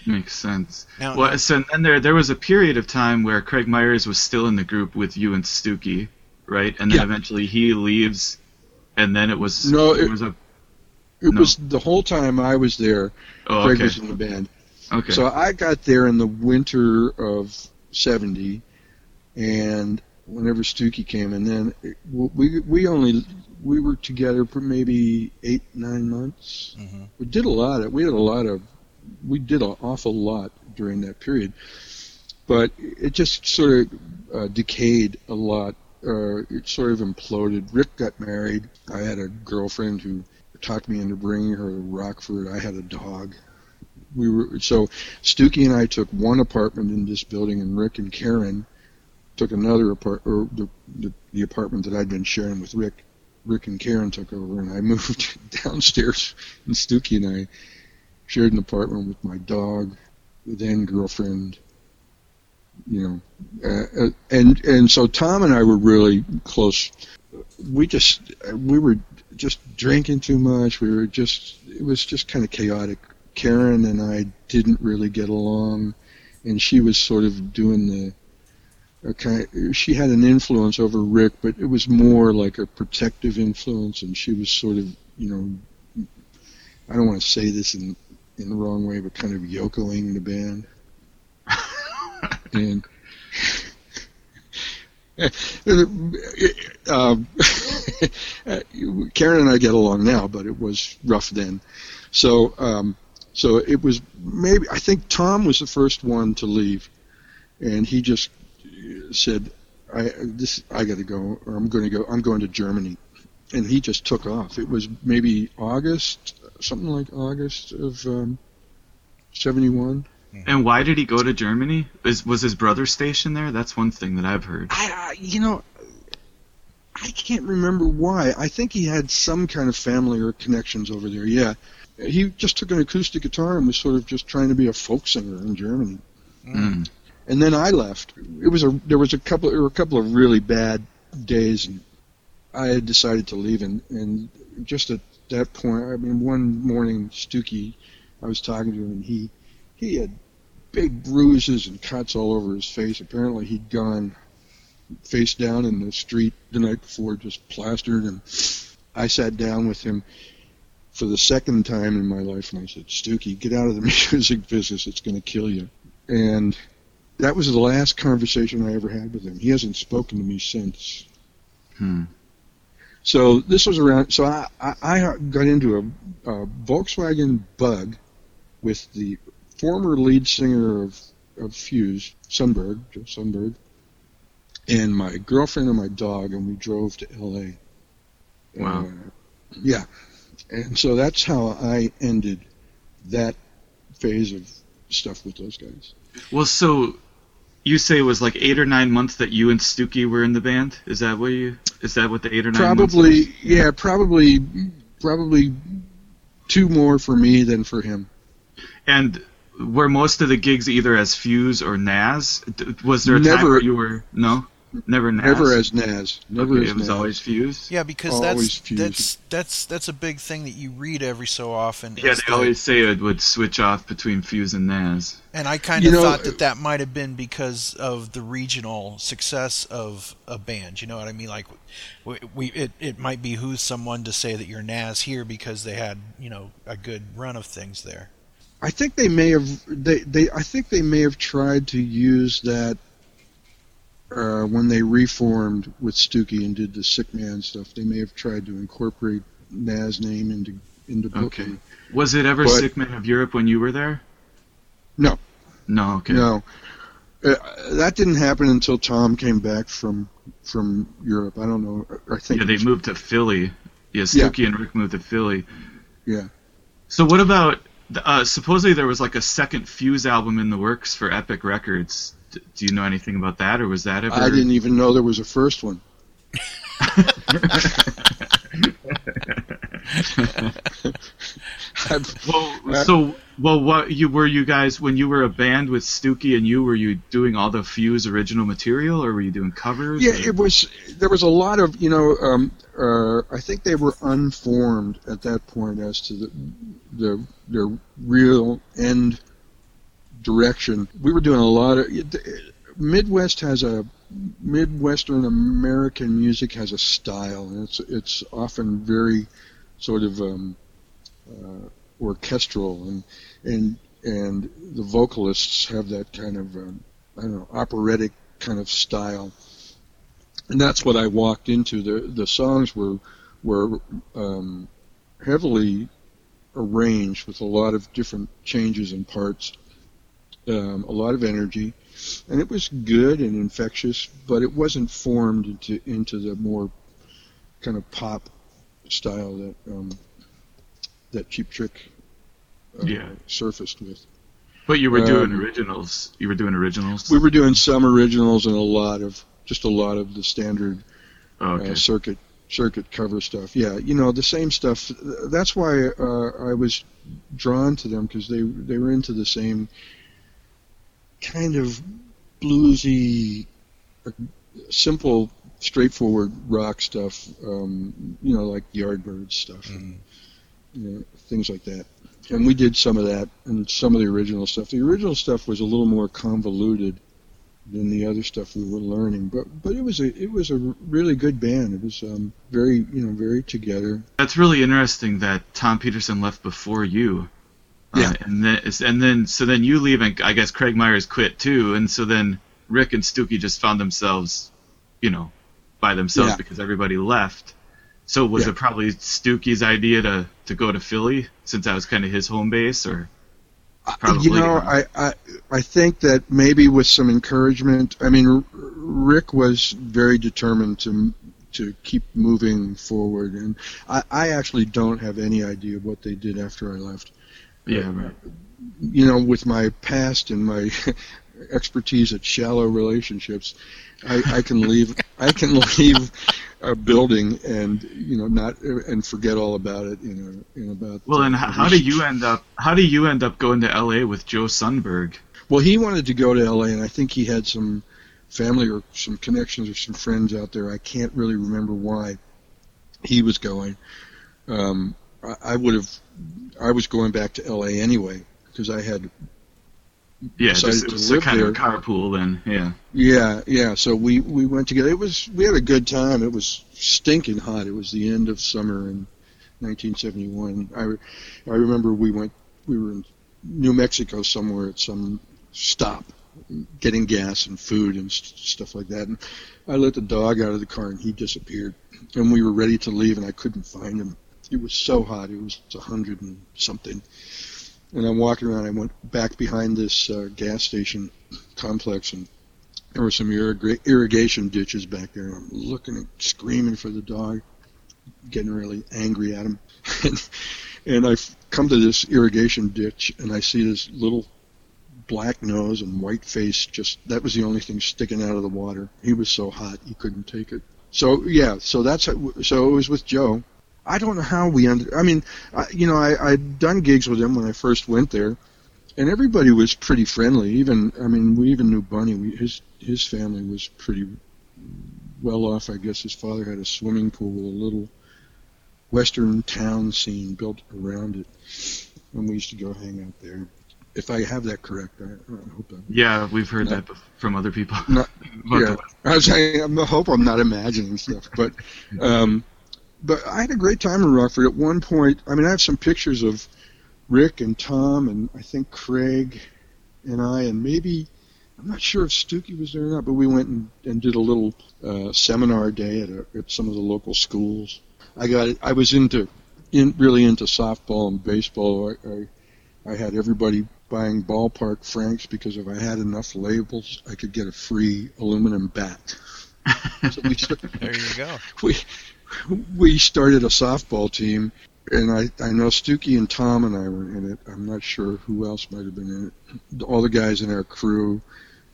Makes sense. Now, Well, so then there there was a period of time where Craig Myers was still in the group with you and Stewkey, right? And then Yeah. eventually he leaves, and then it was No, it, it- was a It No. was the whole time I was there. oh Craig okay was in the band. okay So I got there in the winter of '70, and whenever Stewkey came, and then it, we we only we were together for maybe eight nine months. Mhm. We did a lot of we had a lot of we did an awful lot during that period, but it just sort of uh, decayed a lot. Uh, it sort of imploded. Rick got married. I had a girlfriend who talked me into bringing her to Rockford. I had a dog. We were so Stewkey and I took one apartment in this building, and Rick and Karen took another apart or the, the the apartment that I'd been sharing with Rick. Rick and Karen took over, and I moved downstairs, and Stewkey and I shared an apartment with my dog, then girlfriend. You know, uh, uh, and and so Tom and I were really close. We just we were just drinking too much. We were just it was just kind of chaotic. Karen and I didn't really get along, and she was sort of doing the. Okay, she had an influence over Rick, but it was more like a protective influence, and she was sort of, you know, I don't want to say this in in the wrong way, but kind of yokoing the band. And um, Karen and I get along now, but it was rough then. So, um, so it was maybe I think Tom was the first one to leave, and he just said, "I this I got to go, or I'm going to go. I'm going to Germany," and he just took off. It was maybe August, something like August of um, '71. Mm. and why did he go to Germany? Is was his brother stationed there? That's one thing that I've heard. I, I you know, I can't remember why. I think he had some kind of family or connections over there. Yeah, he just took an acoustic guitar and was sort of just trying to be a folk singer in Germany. Mm. mm. And then I left. It was a there was a couple there were a couple of really bad days, and I had decided to leave. And and just at that point. I mean, one morning, Stewkey, I was talking to him, and he he had big bruises and cuts all over his face. Apparently, he'd gone face down in the street the night before, just plastered. And I sat down with him for the second time in my life, and I said, Stewkey, get out of the music business. It's going to kill you. And that was the last conversation I ever had with him. He hasn't spoken to me since. Hmm. So this was around. So I, I, I got into a, a Volkswagen Bug with the former lead singer of, of Fuse, Sundberg, Joe Sundberg, and my girlfriend and my dog, and we drove to L.A. Wow. Uh, yeah, and so that's how I ended that phase of stuff with those guys. Well, so you say it was like eight or nine months that you and Stewkey were in the band. Is that what you? Is that what the eight or nine? months Probably, was? yeah, probably, probably two more for me than for him. And were most of the gigs either as Fuse or Nazz? Was there a time Never- where you were no, never Nazz? Never as Nazz. Never Okay, as it was Nazz. always Fuse. Yeah, because Always that's fused. that's that's that's a big thing that you read every so often. Yeah, is they the- always say it would switch off between Fuse and Nazz. And I kind You of know, thought that that might have been because of the regional success of a band. You know what I mean? Like, we, we it, it might behoove someone to say that you're Nazz here because they had you know a good run of things there. I think they may have they, they I think they may have tried to use that uh, when they reformed with Stewkey and did the Sick Man stuff. They may have tried to incorporate Nazz name into into Okay. Was it ever But- Sick Man of Europe when you were there? No. No. Okay. No, uh, that didn't happen until Tom came back from from Europe. I don't know. I think Yeah, they moved to Philly. Yeah, Yeah. And Rick moved to Philly. Yeah. So what about? Uh, supposedly there was like a second Fuse album in the works for Epic Records. D- do you know anything about that, or was that ever? I didn't even know there was a first one. Well, so well, what you were you guys when you were a band with Stewkey and you were you doing all the Fuse original material, or were you doing covers? Yeah, or- it was. There was a lot of you know. Um, uh, I think they were unformed at that point as to the the their real end direction. We were doing a lot of. Midwest has a Midwestern American music has a style, and it's it's often very sort of um, uh, orchestral, and and and the vocalists have that kind of um, I don't know operatic kind of style and that's what I walked into. The the songs were were um, heavily arranged with a lot of different changes and parts, um, a lot of energy, and it was good and infectious. But it wasn't formed into into the more kind of pop style that um, that Cheap Trick uh, Yeah. surfaced with. but you were doing um, originals. You were doing originals. We were doing some originals and a lot of just a lot of the standard oh, okay. uh, circuit circuit cover stuff. Yeah, you know the same stuff. That's why uh, I was drawn to them because they they were into the same kind of bluesy, uh, simple, straightforward rock stuff. Um, you know, like Yardbirds stuff and you know, things like that. And we did some of that and some of the original stuff. The original stuff was a little more convoluted than the other stuff we were learning. But but it was a it was a really good band. It was um, very you know very together. That's really interesting that Tom Peterson left before you. Uh, Yeah. and then and then so then you leave and I guess Craig Myers quit too, and so then Rick and Stewkey just found themselves, you know, by themselves Yeah. because everybody left. So was Yeah. it probably Stewkey's idea to to go to Philly since that was kind of his home base, or uh, Probably, you know. I, I I think that maybe with some encouragement. I mean, Rick was very determined to to keep moving forward, and I, I actually don't have any idea what they did after I left. yeah, uh, right. you know, with my past and my expertise at shallow relationships, I, I can leave. I can leave a building and you know not and forget all about it in a, in about. Well, and how, week. you end up? How do you end up going to L.A. with Joe Sundberg? Well, he wanted to go to L.A. and I think he had some family or some connections or some friends out there. I can't really remember why he was going. Um, I, I would have. I was going back to L.A. anyway because I had Yeah, decided just to was a live kind of a carpool then. Yeah. Yeah, yeah. So we we went together. It was we had a good time. It was stinking hot. It was the end of summer in 1971. I I remember we went we were in New Mexico somewhere at some stop, getting gas and food and st- stuff like that. And I let the dog out of the car and he disappeared. And we were ready to leave and I couldn't find him. It was so hot. It was a hundred and something. And I'm walking around. I went back behind this uh, gas station complex and there were some irriga- irrigation ditches back there. I'm looking and screaming for the dog, getting really angry at him. and, and I come to this irrigation ditch, and I see this little black nose and white face. Just that was the only thing sticking out of the water. He was so hot, he couldn't take it. So yeah, so that's how, so it was with Joe. I don't know how we ended. I mean, I, you know, I, I'd done gigs with him when I first went there, and everybody was pretty friendly. Even I mean, we even knew Bunny. We, his his family was pretty well off. I guess his father had a swimming pool with a little western town scene built around it, and we used to go hang out there. If I have that correct, I, I hope that. Yeah, we've heard No. that from other people. No, About yeah, I was saying, I hope I'm not imagining stuff, but um, but I had a great time in Rockford. At one point, I mean, I have some pictures of Rick and Tom and I think Craig and I and maybe I'm not sure if Stewkey was there or not, but we went and, and did a little uh, seminar day at, a, at some of the local schools. I got I was into in really into softball and baseball. I, I I had everybody buying ballpark franks because if I had enough labels, I could get a free aluminum bat. So we st- There you go. we we started a softball team, and I I know Stewkey and Tom and I were in it. I'm not sure who else might have been in it. All the guys in our crew,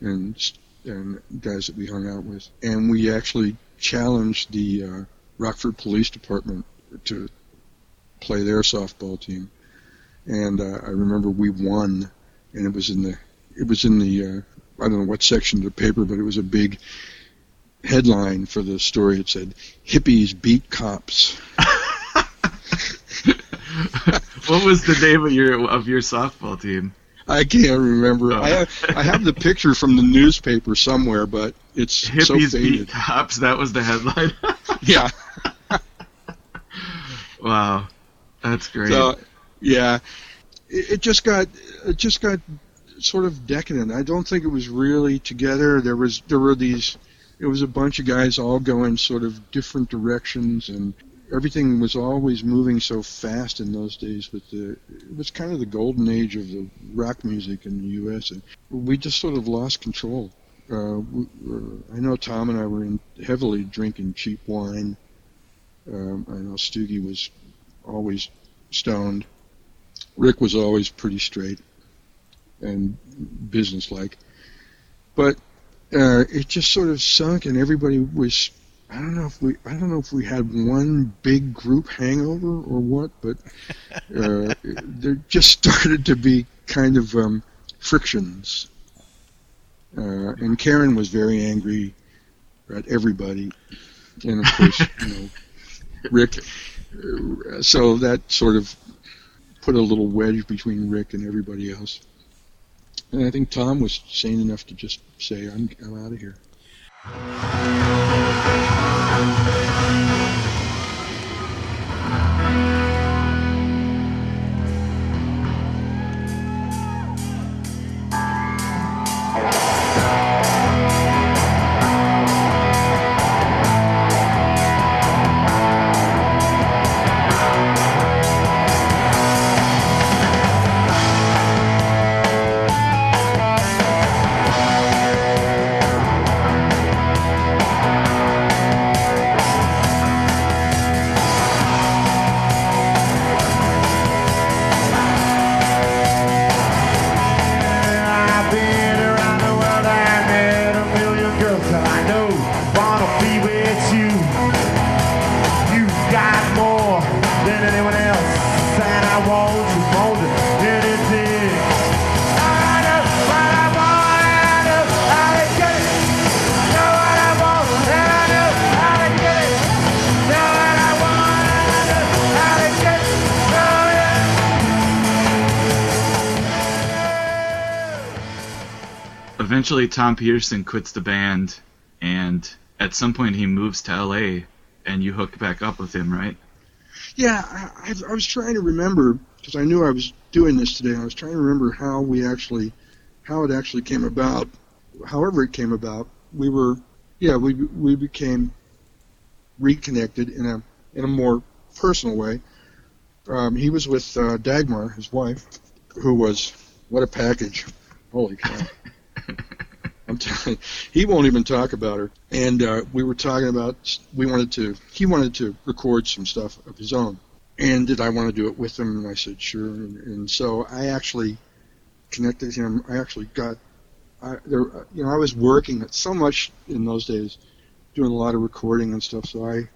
and and guys that we hung out with, and we actually challenged the uh, Rockford Police Department to play their softball team, and uh, I remember we won, and it was in the it was in the uh, I don't know what section of the paper, but it was a big headline for the story. It said hippies beat cops. what was the name of your of your softball team? I can't remember. Oh. I have I have the picture from the newspaper somewhere, but it's so Hippies faded. beat cops. That was the headline. Yeah. wow, that's great. So yeah, it, it just got it just got sort of decadent. I don't think it was really together. There was there were these. It was a bunch of guys all going sort of different directions, and everything was always moving so fast in those days. But the it was kind of the golden age of the rock music in the U.S. and we just sort of lost control. Uh, we, uh, I know Tom and I were in heavily drinking cheap wine. Um, I know Stewkey was always stoned. Rick was always pretty straight and businesslike, but uh, it just sort of sunk, and everybody was. I don't know if we. I don't know if we had one big group hangover or what, but uh, there just started to be kind of um, frictions. Uh, and Karen was very angry at everybody, and of course, you know, Rick. uh, So that sort of put a little wedge between Rick and everybody else. And I think Tom was sane enough to just say, "I'm I'm out of here." Eventually Tom Peterson quits the band, and at some point he moves to L.A. and you hook back up with him, right? Yeah, I, I, was trying to remember because I knew I was doing this today. I was trying to remember how we actually, how it actually came about. However, it came about, we were, yeah, we we became reconnected in a in a more personal way. Um, he was with uh, Dagmar, his wife, who was what a package. Holy cow! I'm telling you, he won't even talk about her. And uh, we were talking about we wanted to. He wanted to record some stuff of his own, and did I want to do it with him? And I said sure. And, and so I actually connected him. I actually got. I, there, you know, I was working at so much in those days, doing a lot of recording and stuff. So I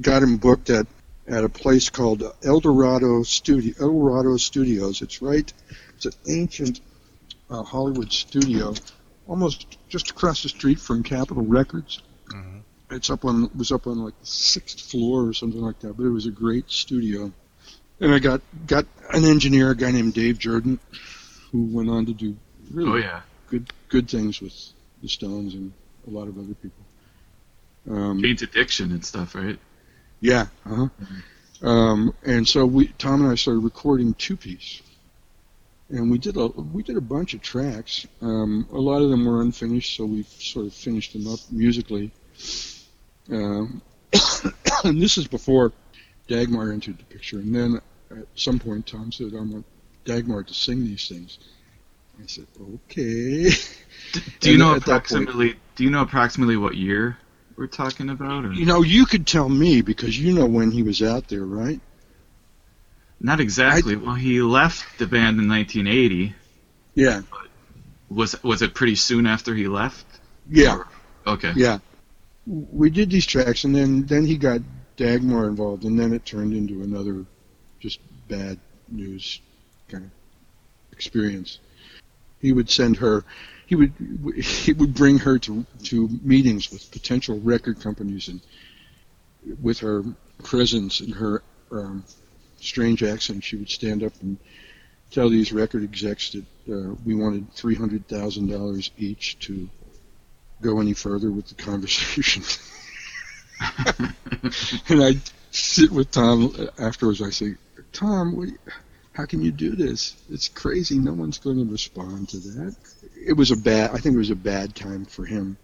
got him booked at at a place called El Dorado Studio El Dorado Studios. It's right. It's an ancient uh, Hollywood studio, almost just across the street from Capitol Records. Mhm. It's up on it was up on like the sixth floor or something like that. But it was a great studio. And I got got an engineer, a guy named Dave Jerden, who went on to do really Oh yeah, good good things with the Stones and a lot of other people. Um, Jane's Addiction and stuff, right? yeah. Uh-huh. Um, and so we, Tom and I started recording two piece, and we did a we did a bunch of tracks. Um, a lot of them were unfinished, so we sort of finished them up musically. Um, and this is before Dagmar entered the picture. And then at some point, Tom said, "I want Dagmar to sing these things." I said, "Okay." Do you know at that point- approximately? Do you know approximately what year we're talking about? Or? You know, you could tell me because you know when he was out there, right? Not exactly. well, he left the band in 1980. Yeah, Was was it pretty soon after he left? yeah, Okay. yeah. We did these tracks, and then then he got Dagmar involved, and then it turned into another just bad news kind of experience. He would send her. He would he would bring her to to meetings with potential record companies, and with her presence and her um, strange accent, she would stand up and tell these record execs that uh, we wanted three hundred thousand dollars each to go any further with the conversation. and I sit with Tom afterwards. I say, Tom, what, how can you do this? It's crazy. No one's going to respond to that. It was a bad. I think it was a bad time for him.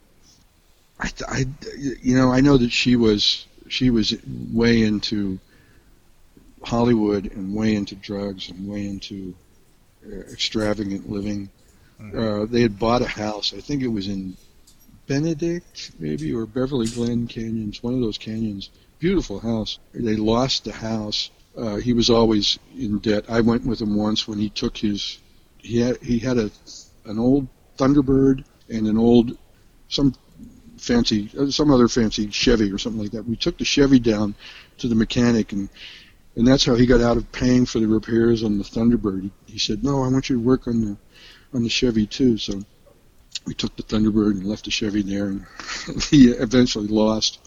I, I, you know, I know that she was she was way into Hollywood and way into drugs and way into uh, extravagant living. Uh, they had bought a house. I think it was in Benedict, maybe, or Beverly Glen Canyons, one of those canyons. Beautiful house. They lost the house. Uh, he was always in debt. I went with him once when he took his. He had he had a an old Thunderbird and an old some fancy uh, some other fancy Chevy or something like that. We took the Chevy down to the mechanic and and that's how he got out of paying for the repairs on the Thunderbird. He, he said, "No, I want you to work on the on the Chevy too." So we took the Thunderbird and left the Chevy there, and he eventually lost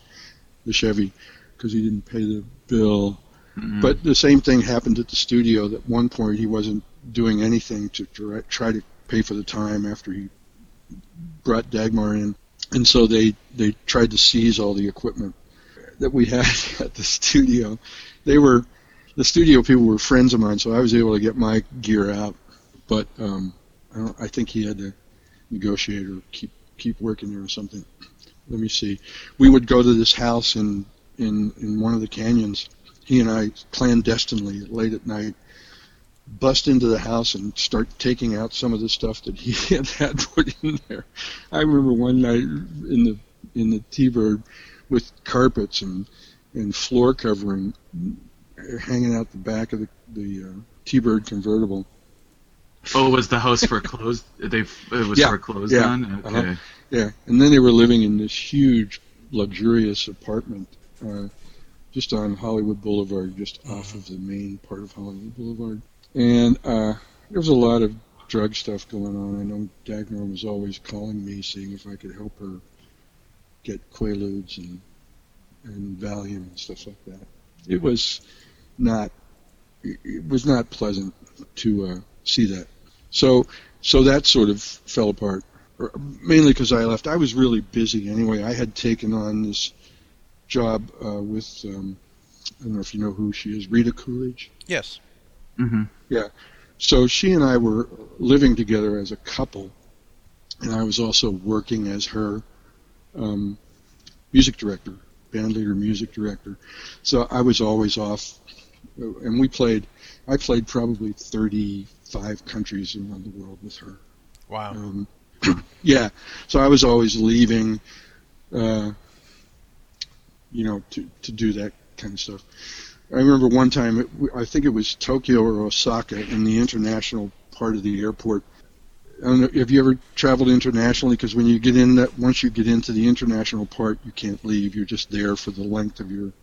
the Chevy because he didn't pay the bill. Mhm. But the same thing happened at the studio. At one point, he wasn't doing anything to try, try to pay for the time after he brought Dagmar in, and so they they tried to seize all the equipment that we had at the studio. They were the studio people were friends of mine, so I was able to get my gear out. But um, I, I think he had to negotiate or keep keep working there or something. Let me see. We would go to this house in in in one of the canyons. He and I clandestinely late at night bust into the house and start taking out some of the stuff that he had had put in there. I remember one night in the in the T-bird with carpets and and floor covering hanging out the back of the the uh, T-bird convertible. Oh, was the house foreclosed? They it was Yeah, foreclosed yeah, on. Okay. uh-huh. Yeah, and then they were living in this huge, luxurious apartment uh, just on Hollywood Boulevard, just off of the main part of Hollywood Boulevard. And uh, there was a lot of drug stuff going on. I know Dagmar was always calling me, seeing if I could help her get Quaaludes and and Valium and stuff like that. It was not it it was not pleasant to uh, see that. So so that sort of fell apart. mainly because I left. I was really busy anyway. I had taken on this job uh, with um, I don't know if you know who she is, Rita Coolidge. Yes. hmm Yeah. So she and I were living together as a couple, and I was also working as her um, music director, band leader, music director. So I was always off, uh, and we played. I played probably 35 countries around the world with her. Wow. Um, yeah, so I was always leaving, uh, you know, to to do that kind of stuff. I remember one time, it, I think it was Tokyo or Osaka, in the international part of the airport. I don't know, have you ever traveled internationally? Because when you get in that, once you get into the international part, you can't leave. You're just there for the length of your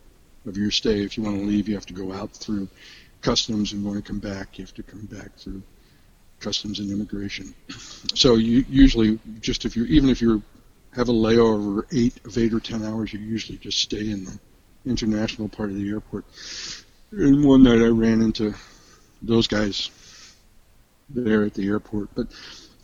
of your stay. If you want to mm-hmm. leave, you have to go out through customs, and when you come back, you have to come back through customs and immigration. So you usually just if you even if you have a layover eight of eight or ten hours, you usually just stay in the international part of the airport. And one night I ran into those guys there at the airport, but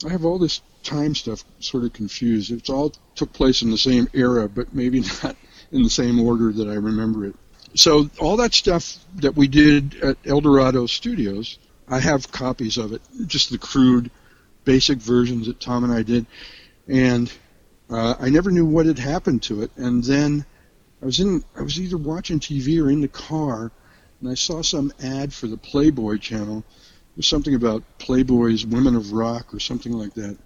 I have all this time stuff sort of confused. It's all took place in the same era, but maybe not in the same order that I remember it. So all that stuff that we did at Eldorado Studios, I have copies of it, just the crude, basic versions that Tom and I did, and uh, I never knew what had happened to it. And then I was in, I was either watching TV or in the car, and I saw some ad for the Playboy channel. There's something about Playboy's Women of Rock or something like that,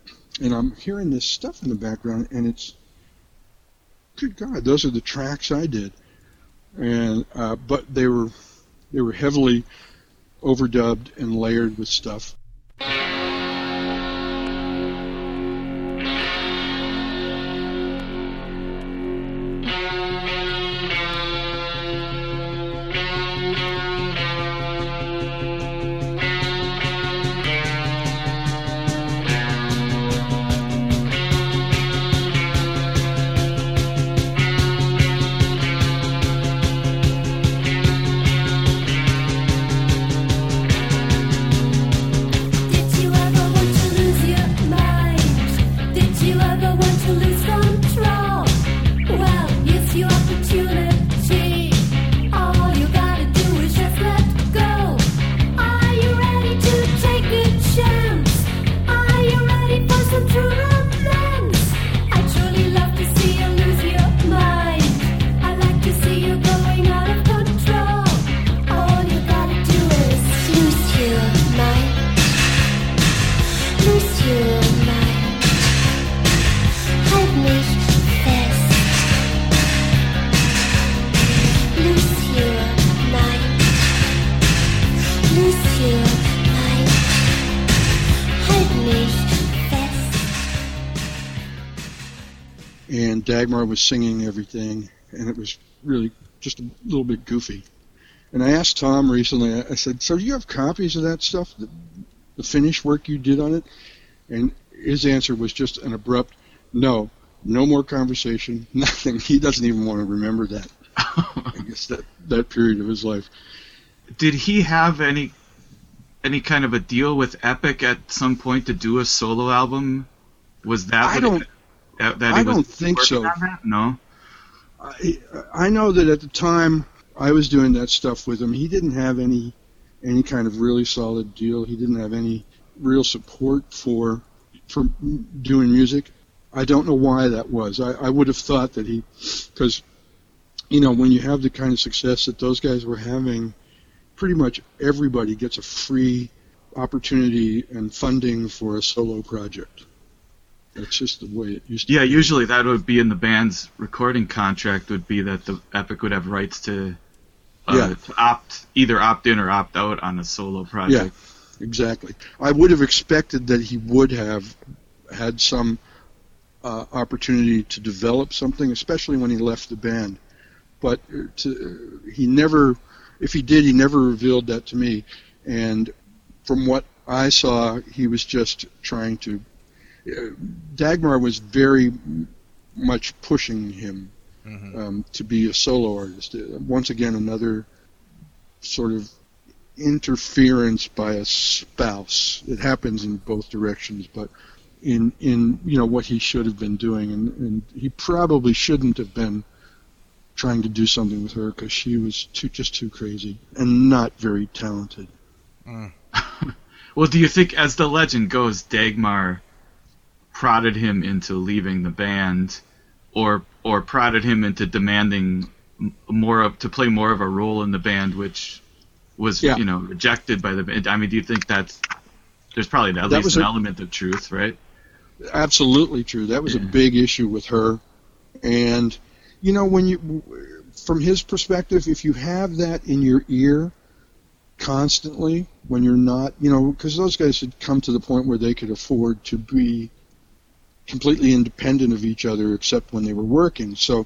and I'm hearing this stuff in the background, and it's, good God, those are the tracks I did, and uh, but they were, they were heavily overdubbed and layered with stuff. Dagmar was singing everything, and it was really just a little bit goofy. And I asked Tom recently, I said, So do you have copies of that stuff, the, the finished work you did on it? And his answer was just an abrupt no, no more conversation, nothing. He doesn't even want to remember that. I guess that, that period of his life. Did he have any any kind of a deal with Epic at some point to do a solo album? Was that I what don't- It, that, I don't think so. No. I, I know that at the time I was doing that stuff with him, he didn't have any any kind of really solid deal. He didn't have any real support for for doing music. I don't know why that was. I, I would have thought that he, because you know when you have the kind of success that those guys were having, pretty much everybody gets a free opportunity and funding for a solo project. That's just the way it used to. Yeah, be. usually that would be in the band's recording contract. Would be that the Epic would have rights to, uh, Yeah. to opt either opt in or opt out on a solo project. Yeah, Exactly. I would have expected that he would have had some uh, opportunity to develop something, especially when he left the band. But uh, to, he never, if he did, he never revealed that to me. And from what I saw, he was just trying to. Dagmar was very much pushing him um, to be a solo artist. Uh, once again, another sort of interference by a spouse. It happens in both directions, but in in you know what he should have been doing, and, and he probably shouldn't have been trying to do something with her because she was too just too crazy and not very talented. Well, do you think, as the legend goes, Dagmar prodded him into leaving the band, or or prodded him into demanding more of to play more of a role in the band, which was Yeah. you know rejected by the band? I mean, do you think that's there's probably at That least an a- element of truth, right? Absolutely true. That was a big issue with her, and you know when you from his perspective, if you have that in your ear constantly when you're not, you know, because those guys had come to the point where they could afford to be completely independent of each other except when they were working. So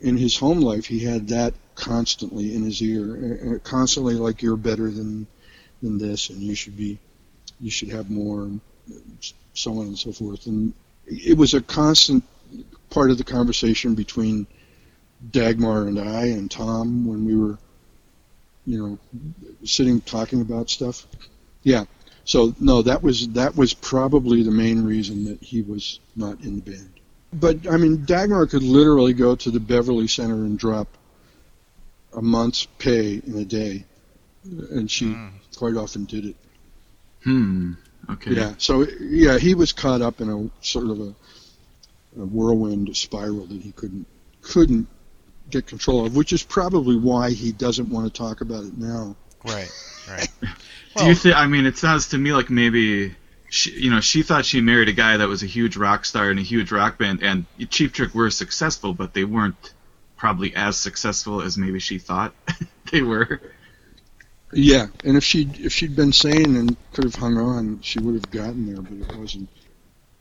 in his home life, he had that constantly in his ear, uh, uh, constantly like you're better than than this, and you should be, you should have more, and so on and so forth. And it was a constant part of the conversation between Dagmar and I and Tom when we were, you know, sitting talking about stuff. Yeah. So no, that was that was probably the main reason that he was not in the band. But I mean, Dagmar could literally go to the Beverly Center and drop a month's pay in a day, and she quite often did it. Hmm. Okay. Yeah. So yeah, he was caught up in a sort of a, a whirlwind spiral that he couldn't couldn't get control of, which is probably why he doesn't want to talk about it now. Right, right. Do you think? I mean, it sounds to me like maybe she, you know, she thought she married a guy that was a huge rock star in a huge rock band, and Cheap Trick were successful, but they weren't probably as successful as maybe she thought they were. Yeah, and if she if she'd been sane and could have hung on, she would have gotten there, but it wasn't.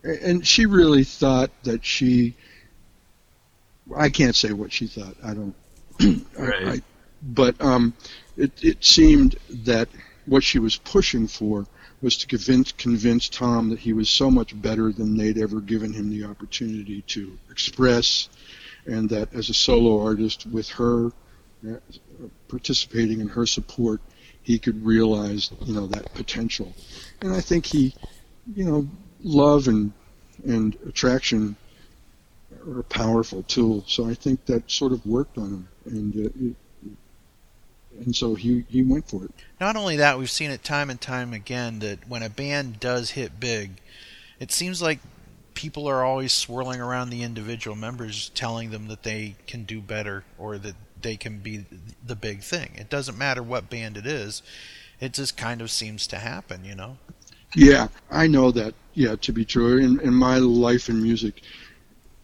And she really thought that she. I can't say what she thought. I don't. I- Right. I, but um, it it seemed that what she was pushing for was to convince convince Tom that he was so much better than they'd ever given him the opportunity to express, and that as a solo artist with her uh, participating in her support, he could realize you know that potential. And I think he, you know, love and and attraction are a powerful tool. So I think that sort of worked on him, and uh, it, and so he he went for it. Not only that, we've seen it time and time again that when a band does hit big, it seems like people are always swirling around the individual members, telling them that they can do better or that they can be the big thing. It doesn't matter what band it is; it just kind of seems to happen, you know. Yeah, I know that. Yeah, to be true. In, in my life in music,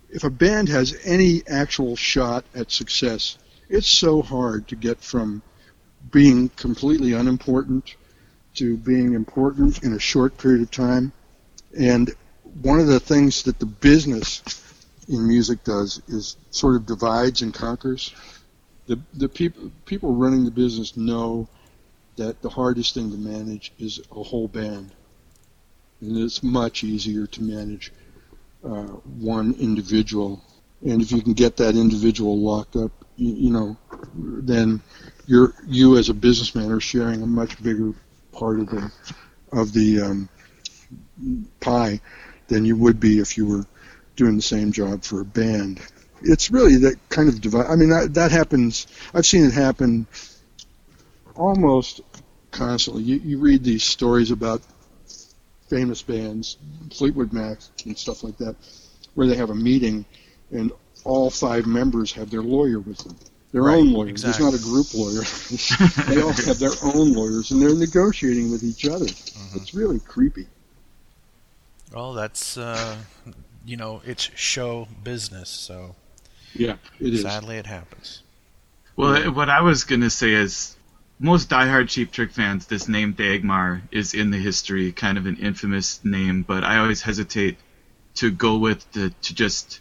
if a band has any actual shot at success, it's so hard to get from being completely unimportant to being important in a short period of time. And one of the things that the business in music does is sort of divides and conquers. The the people people running the business know that the hardest thing to manage is a whole band and it's much easier to manage uh, one individual. And if you can get that individual locked up, you, you know, then you're you as a businessman are sharing a much bigger part of the of the um, pie than you would be if you were doing the same job for a band. It's really that kind of divide. I mean, that, that happens. I've seen it happen almost constantly. You, you read these stories about famous bands, Fleetwood Mac and stuff like that, where they have a meeting and all five members have their lawyer with them. Their Right, own lawyer. exactly. It's not a group lawyer. they all have their own lawyers and they're negotiating with each other. Mm-hmm. It's really creepy. Well, that's uh, you know, it's show business, so Yeah, it is. sadly it happens. Well, what I was gonna say is, most diehard Cheap Trick fans, this name Dagmar is in the history, kind of an infamous name, but I always hesitate to go with the to just,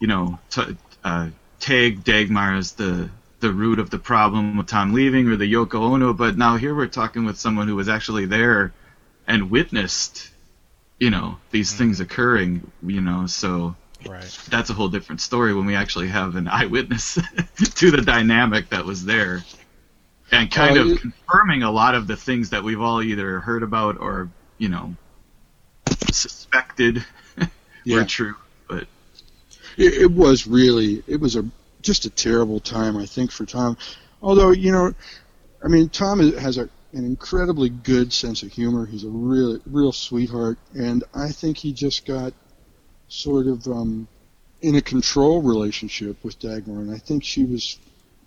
you know, t- uh, tag Dagmar as the the root of the problem with Tom leaving or the Yoko Ono. But now here we're talking with someone who was actually there and witnessed, you know, these mm-hmm. things occurring. You know, so Right. that's a whole different story when we actually have an eyewitness to the dynamic that was there and kind of confirming a lot of the things that we've all either heard about or you know suspected Yeah. were true. It, it was really it was a just a terrible time I think for Tom. Although you know, I mean Tom has a, an incredibly good sense of humor. He's a real real sweetheart, and I think he just got sort of um, in a control relationship with Dagmar, and I think she was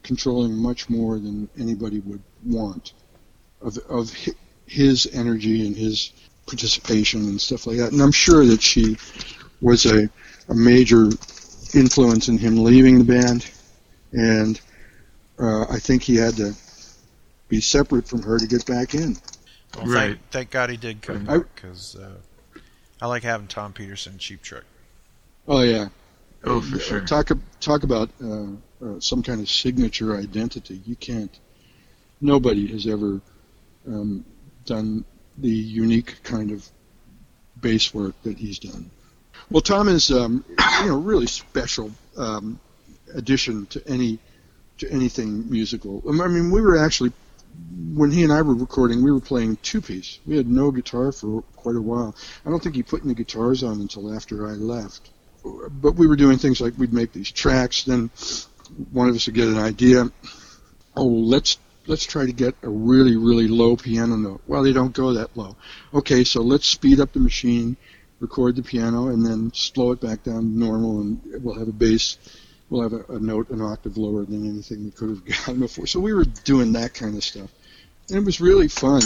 controlling much more than anybody would want of of his energy and his participation and stuff like that. And I'm sure that she was a, a major influence in him leaving the band, and uh, I think he had to be separate from her to get back in. Well, Right. thank, thank God he did come I- back because uh, I like having Tom Peterson Cheap Trick. Oh yeah, oh, for Uh, sure. Talk talk about uh, uh, some kind of signature identity. You can't. Nobody has ever um, done the unique kind of bass work that he's done. Well, Tom is um, you know really special um, addition to any to anything musical. I mean, we were actually when he and I were recording, we were playing two piece. We had no guitar for quite a while. I don't think he put any guitars on until after I left but we were doing things like we'd make these tracks. Then one of us would get an idea. Oh, let's let's try to get a really really low piano note. Well, they don't go that low. Okay, so let's speed up the machine, record the piano, and then slow it back down to normal, and we'll have a bass. We'll have a, a note an octave lower than anything we could have gotten before. So we were doing that kind of stuff, and it was really fun.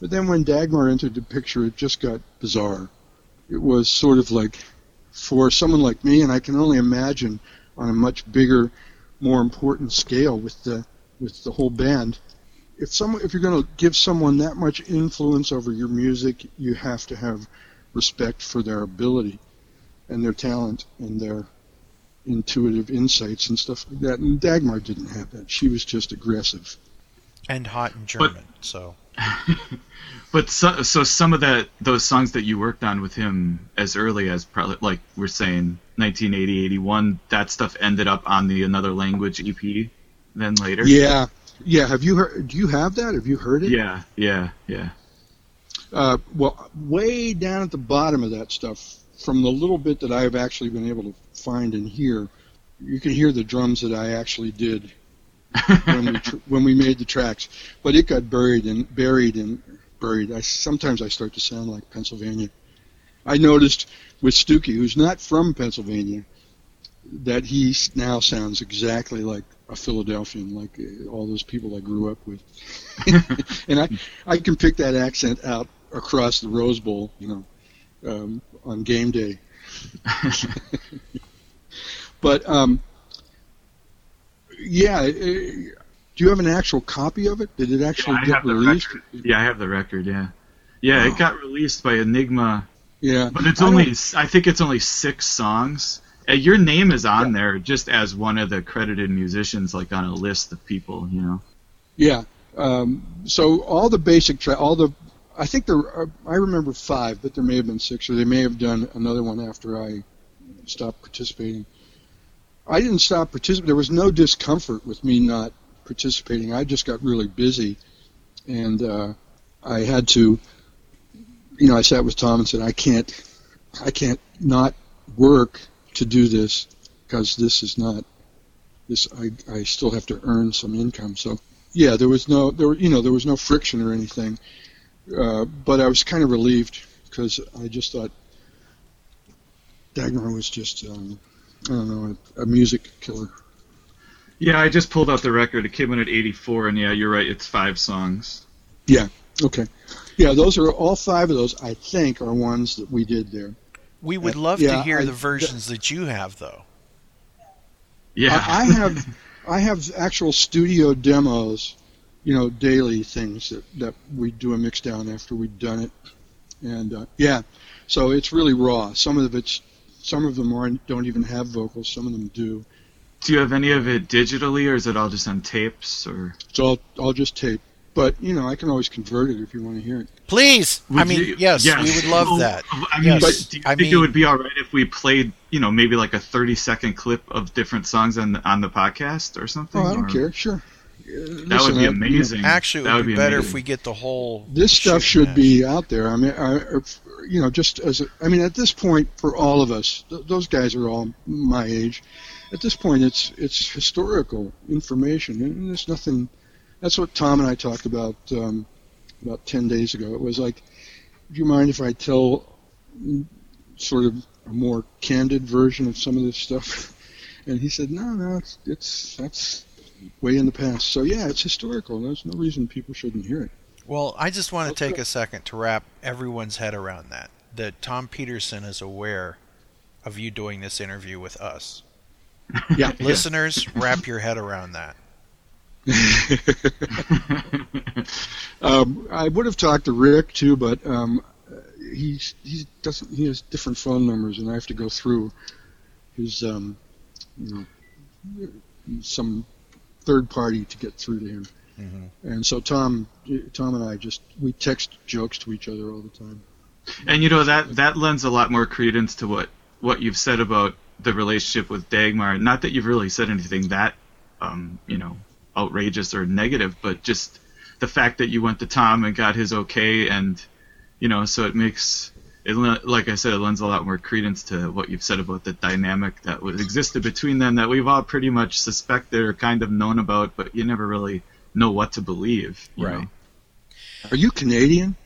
But then when Dagmar entered the picture, it just got bizarre. It was sort of like for someone like me, and I can only imagine on a much bigger, more important scale with the with the whole band. If someone, if you're going to give someone that much influence over your music, you have to have respect for their ability and their talent and their intuitive insights and stuff like that. And Dagmar didn't have that. She was just aggressive. And hot in German, so But so, so some of that those songs that you worked on with him as early as probably like we're saying 1980 81 that stuff ended up on the another language EP then later. Yeah, yeah. Have you heard? Do you have that? Have you heard it? Yeah, yeah, yeah. Uh, well, way down at the bottom of that stuff, from the little bit that I've actually been able to find and hear, you can hear the drums that I actually did when we tr- when we made the tracks. But it got buried and buried and buried. I sometimes I start to sound like Pennsylvania. I noticed with Stewkey, who's not from Pennsylvania, that he now sounds exactly like a Philadelphian, like uh, all those people I grew up with. and I I can pick that accent out across the Rose Bowl, you know, um, on game day. but um, yeah, uh, do you have an actual copy of it? Did it actually Yeah, I get have the released? record. Yeah, I have the record. Yeah, yeah. Oh. It got released by Enigma, Yeah, but it's I only don't- I think it's only six songs. Your name is on there just as one of the credited musicians, like on a list of people. You know. Yeah. Um, so all the basic tra- all the I think there are, I remember five, but there may have been six, or they may have done another one after I stopped participating. I didn't stop participating. There was no discomfort with me not participating. I just got really busy, and uh, I had to. You know, I sat with Tom and said, "I can't, I can't not work to do this because this is not this. I I still have to earn some income." So yeah, there was no there were you know there was no friction or anything, uh, but I was kind of relieved because I just thought Dagmar was just um, I don't know a, a music killer. Yeah, I just pulled out the record. It came in at 84, and yeah, you're right. It's five songs. Yeah. Okay, yeah, those are all five of those I think are ones that we did there. we would Uh, love to hear I- the versions that you have, though. Yeah. I, I have I have actual studio demos, you know, daily things that that we do a mix down after we've done it, and uh, yeah, so it's really raw. Some of it's some of them aren't don't even have vocals. Some of them do. Do you have any of it digitally, or is it all just on tapes? Or It's all all just tape. But you know, I can always convert it if you want to hear it. Please, I mean, you- yes, yeah. we would love Oh, that. I mean, Yes. but do you I think mean- it would be all right if we played, you know, maybe like a 30 second clip of different songs on the, on the podcast or something? Oh, I don't Or- care. Sure. That would be amazing. Actually, it That would be, better amazing. if we get the whole. This stuff should match. be out there. I mean, I, you know, just as a, I mean, at this point, for all of us, th- those guys are all my age. At this point, it's it's historical information, and there's nothing. That's what Tom and I talked about um, about ten days ago. It was like, do you mind if I tell sort of a more candid version of some of this stuff? And he said, no, no, it's it's that's way in the past. So yeah, it's historical. There's no reason people shouldn't hear it. Well, I just want to take a second to wrap everyone's head around that. That Tom Peterson is aware of you doing this interview with us. Yeah, Listeners, wrap your head around that. um, I would have talked to Rick too, but um, he he doesn't. He has different phone numbers, and I have to go through his um, you know some third party to get through to him. And so Tom, Tom and I just we text jokes to each other all the time. And you know that that lends a lot more credence to what what you've said about the relationship with Dagmar. Not that you've really said anything that um, you know outrageous or negative, but just the fact that you went to Tom and got his okay, and you know, so it makes it like I said, it lends a lot more credence to what you've said about the dynamic that was existed between them that we've all pretty much suspected or kind of known about, but you never really know what to believe. You Right. Know? Are you Canadian?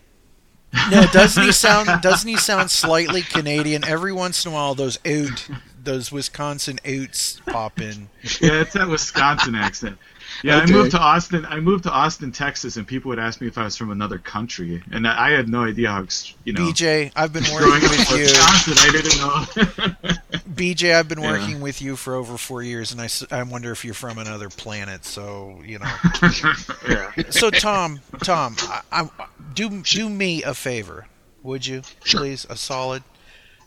No, doesn't he sound? Doesn't he sound slightly Canadian? Every once in a while, those oot, those Wisconsin oots pop in. yeah, it's that Wisconsin accent. Yeah, Okay. I moved to Austin. I moved to Austin, Texas, and people would ask me if I was from another country, and I I had no idea how you know. BJ, I've been working with you. Wisconsin, I didn't know. BJ, I've been Yeah. working with you for over four years, and I, I wonder if you're from another planet. So you know. yeah. So Tom, Tom, I, I, do do me a favor, would you, Sure. please? A solid.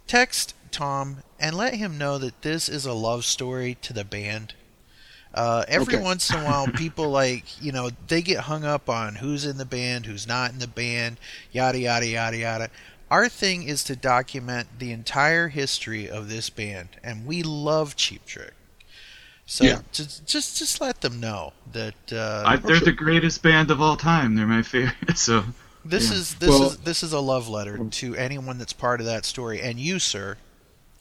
Text Tom and let him know that this is a love story to the band. Uh, every Okay. once in a while, people like you know they get hung up on who's in the band, who's not in the band, yada yada yada yada. Our thing is to document the entire history of this band, and we love Cheap Trick. So Yeah. just just just let them know that uh, I, they're the greatest band of all time. They're my favorite. So This Yeah. is this Well- is this is a love letter to anyone that's part of that story, and you, sir,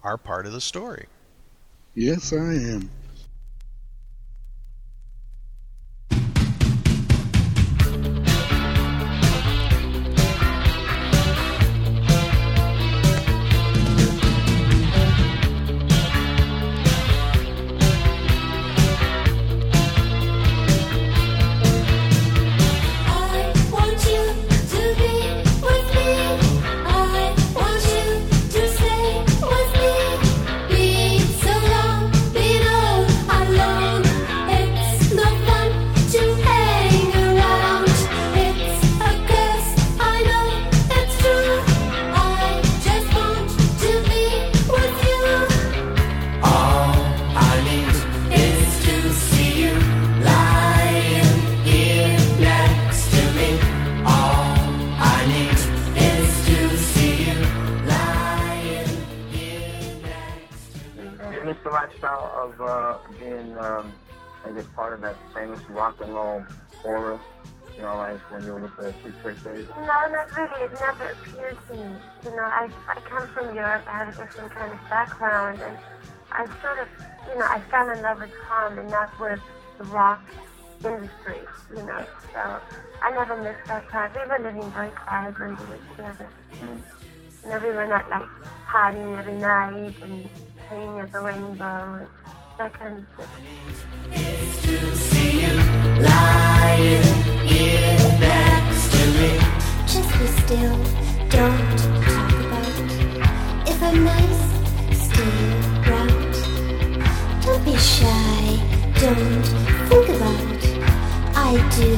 are part of the story. Yes, I am. Of that famous rock and roll aura, you know, like when you the Sweet Trick days. No, not really. It never appeared to me. You know, I, I come from Europe. I have a different kind of background, and I sort of, you know, I fell in love with Tom and not with the rock industry. You know, so I never missed that part. We were living very quietly we were together. Mm-hmm. You know, we were not like partying every night and playing at the rainbow and Just be still, don't talk about. If I'm nice, stay. Don't be shy, don't think about. I do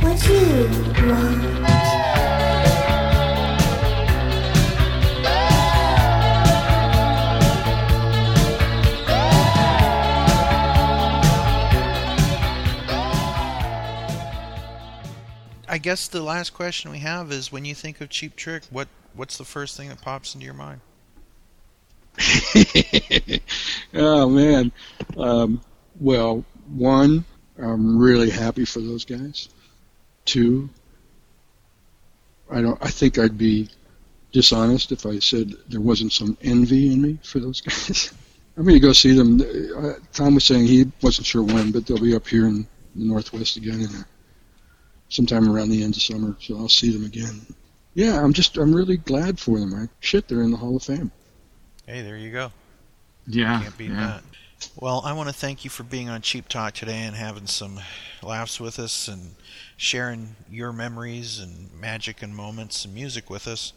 what you want. I guess the last question we have is: when you think of Cheap Trick, what what's the first thing that pops into your mind? oh man. Um, well, one, I'm really happy for those guys. Two, I don't. I think I'd be dishonest if I said there wasn't some envy in me for those guys. I'm going to go see them. Uh, Tom was saying he wasn't sure when, but they'll be up here in the Northwest again in uh, sometime around the end of summer, so I'll see them again. Yeah, I'm just I'm really glad for them. I, shit, they're in the Hall of Fame. Hey, there you go. Yeah. Can't beat yeah. that. Well, I want to thank you for being on Cheap Talk today and having some laughs with us and sharing your memories and magic and moments and music with us.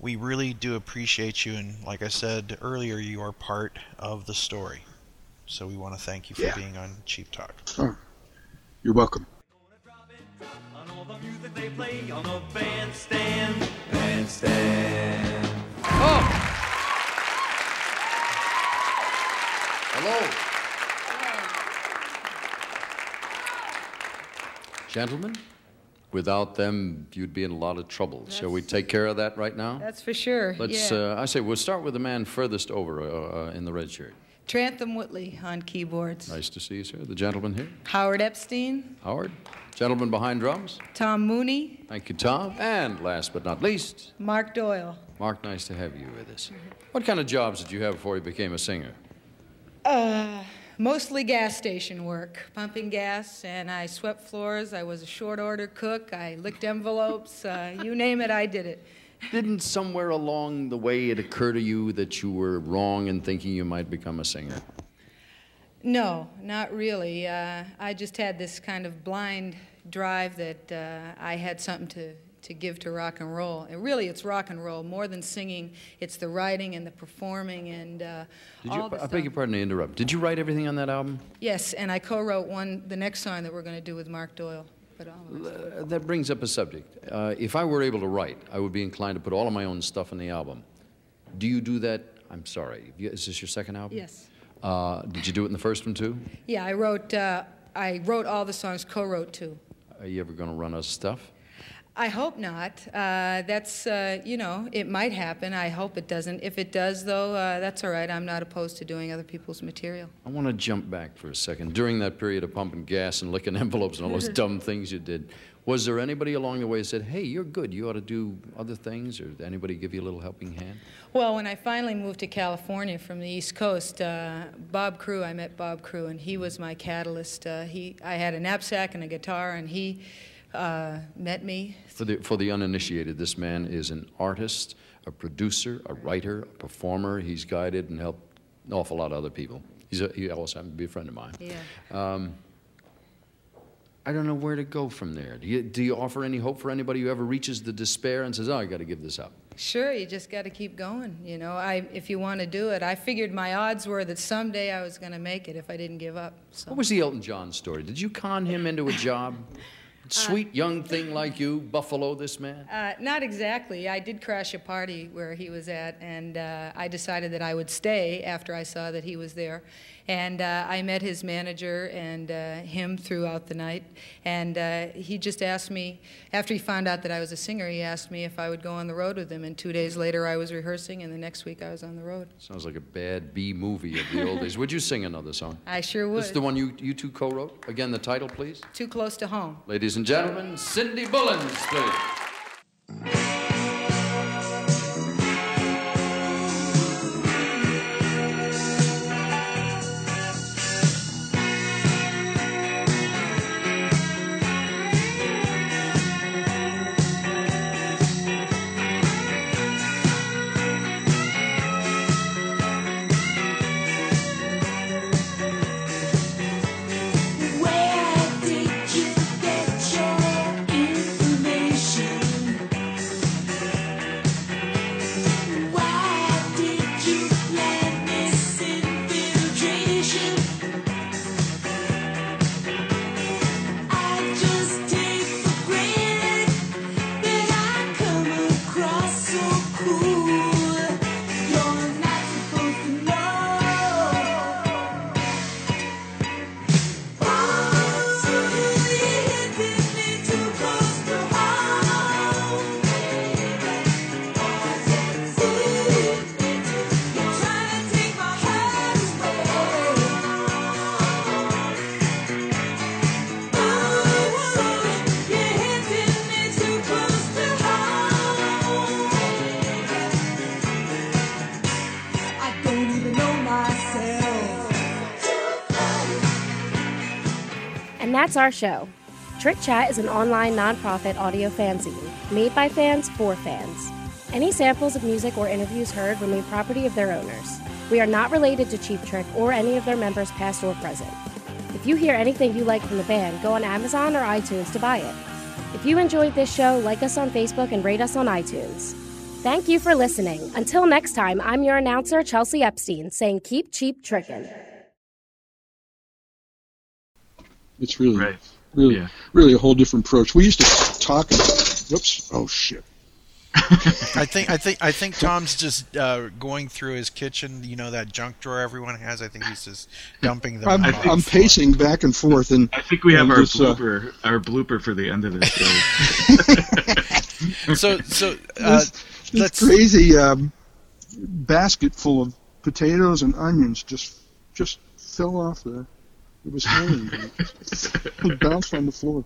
We really do appreciate you, and like I said earlier, you are part of the story. So we want to thank you for Yeah. being on Cheap Talk. Oh, you're welcome. On the music they play on the bandstand. Bandstand. Oh! Hello. Gentlemen, without them, you'd be in a lot of trouble. Shall we take care of that right now? That's for sure. Let's. yeah. Uh, I say we'll start with the man furthest over uh, uh, in the red shirt. Trantham Whitley on keyboards. Nice to see you, sir. The gentleman here, Howard Epstein, Howard. Gentleman behind drums. Thom Mooney, Thank you, Tom. And last but not least, Mark Doyle. Mark. Nice to have you with us. What kind of jobs did you have before you became a singer? Uh, mostly gas station work, pumping gas, and I swept floors. I was a short order cook. I licked envelopes. Uh, you name it, I did it. Didn't somewhere along the way it occur to you that you were wrong in thinking you might become a singer? No, not really. Uh, I just had this kind of blind drive that uh, I had something to, to give to rock and roll. And really, it's rock and roll more than singing. It's the writing and the performing and uh, Did you, all the I beg your pardon to interrupt. Did you write everything on that album? Yes, and I co-wrote one, the next song that we're going to do with Mark Doyle. But that brings up a subject. Uh, if I were able to write, I would be inclined to put all of my own stuff in the album. Do you do that? I'm sorry. Is this your second album? Yes. Uh, did you do it in the first one too? Yeah, I wrote. Uh, I wrote all the songs. Co-wrote too. Are you ever going to run of stuff? I hope not. Uh, that's uh, you know, it might happen. I hope it doesn't. If it does, though, uh, that's all right. I'm not opposed to doing other people's material. I want to jump back for a second. During that period of pumping gas and licking envelopes and all those dumb things you did, was there anybody along the way that said, "Hey, you're good. You ought to do other things," or did anybody give you a little helping hand? Well, when I finally moved to California from the East Coast, uh, Bob Crewe, I met Bob Crewe, and he was my catalyst. Uh, he, I had a knapsack and a guitar, and he uh, met me. For the, for the uninitiated, this man is an artist, a producer, a writer, a performer. He's guided and helped an awful lot of other people. He's a, he also happens to be a friend of mine. Yeah. Um, I don't know where to go from there. Do you, do you offer any hope for anybody who ever reaches the despair and says, oh, I got to give this up? Sure, you just got to keep going. You know, I, if you want to do it, I figured my odds were that someday I was going to make it if I didn't give up. So. What was the Elton John story? Did you con him into a job? Sweet young thing like you, Buffalo this man? Uh, not exactly. I did crash a party where he was at, and uh, I decided that I would stay after I saw that he was there. And uh, I met his manager and uh, him throughout the night. And uh, he just asked me, after he found out that I was a singer, he asked me if I would go on the road with him. And two days later, I was rehearsing, and the next week, I was on the road. Sounds like a bad B movie of the old days. Would you sing another song? I sure would. This is the one you, you two co wrote? Again, the title, please. Too close to home. Ladies and gentlemen, Cindy Bullens, please. That's our show. Trick Chat is an online nonprofit audio fanzine made by fans for fans. Any samples of music or interviews heard remain property of their owners. We are not related to Cheap Trick or any of their members, past or present. If you hear anything you like from the band, go on Amazon or iTunes to buy it. If you enjoyed this show, like us on Facebook and rate us on iTunes. Thank you for listening. Until next time, I'm your announcer, Chelsea Epstein, saying keep cheap trickin'. It's really, Right. really, Yeah. really a whole different approach. We used to talk. Whoops! Oh shit! I think I think I think Tom's just uh, going through his kitchen. You know that junk drawer everyone has. I think he's just dumping them. I'm, out the I'm pacing back and forth, and I think we have and our this, uh, blooper, our blooper for the end of this show. So so uh, this, this let's crazy um, basket full of potatoes and onions just just fell off the. It was hanging. it bounced on the floor.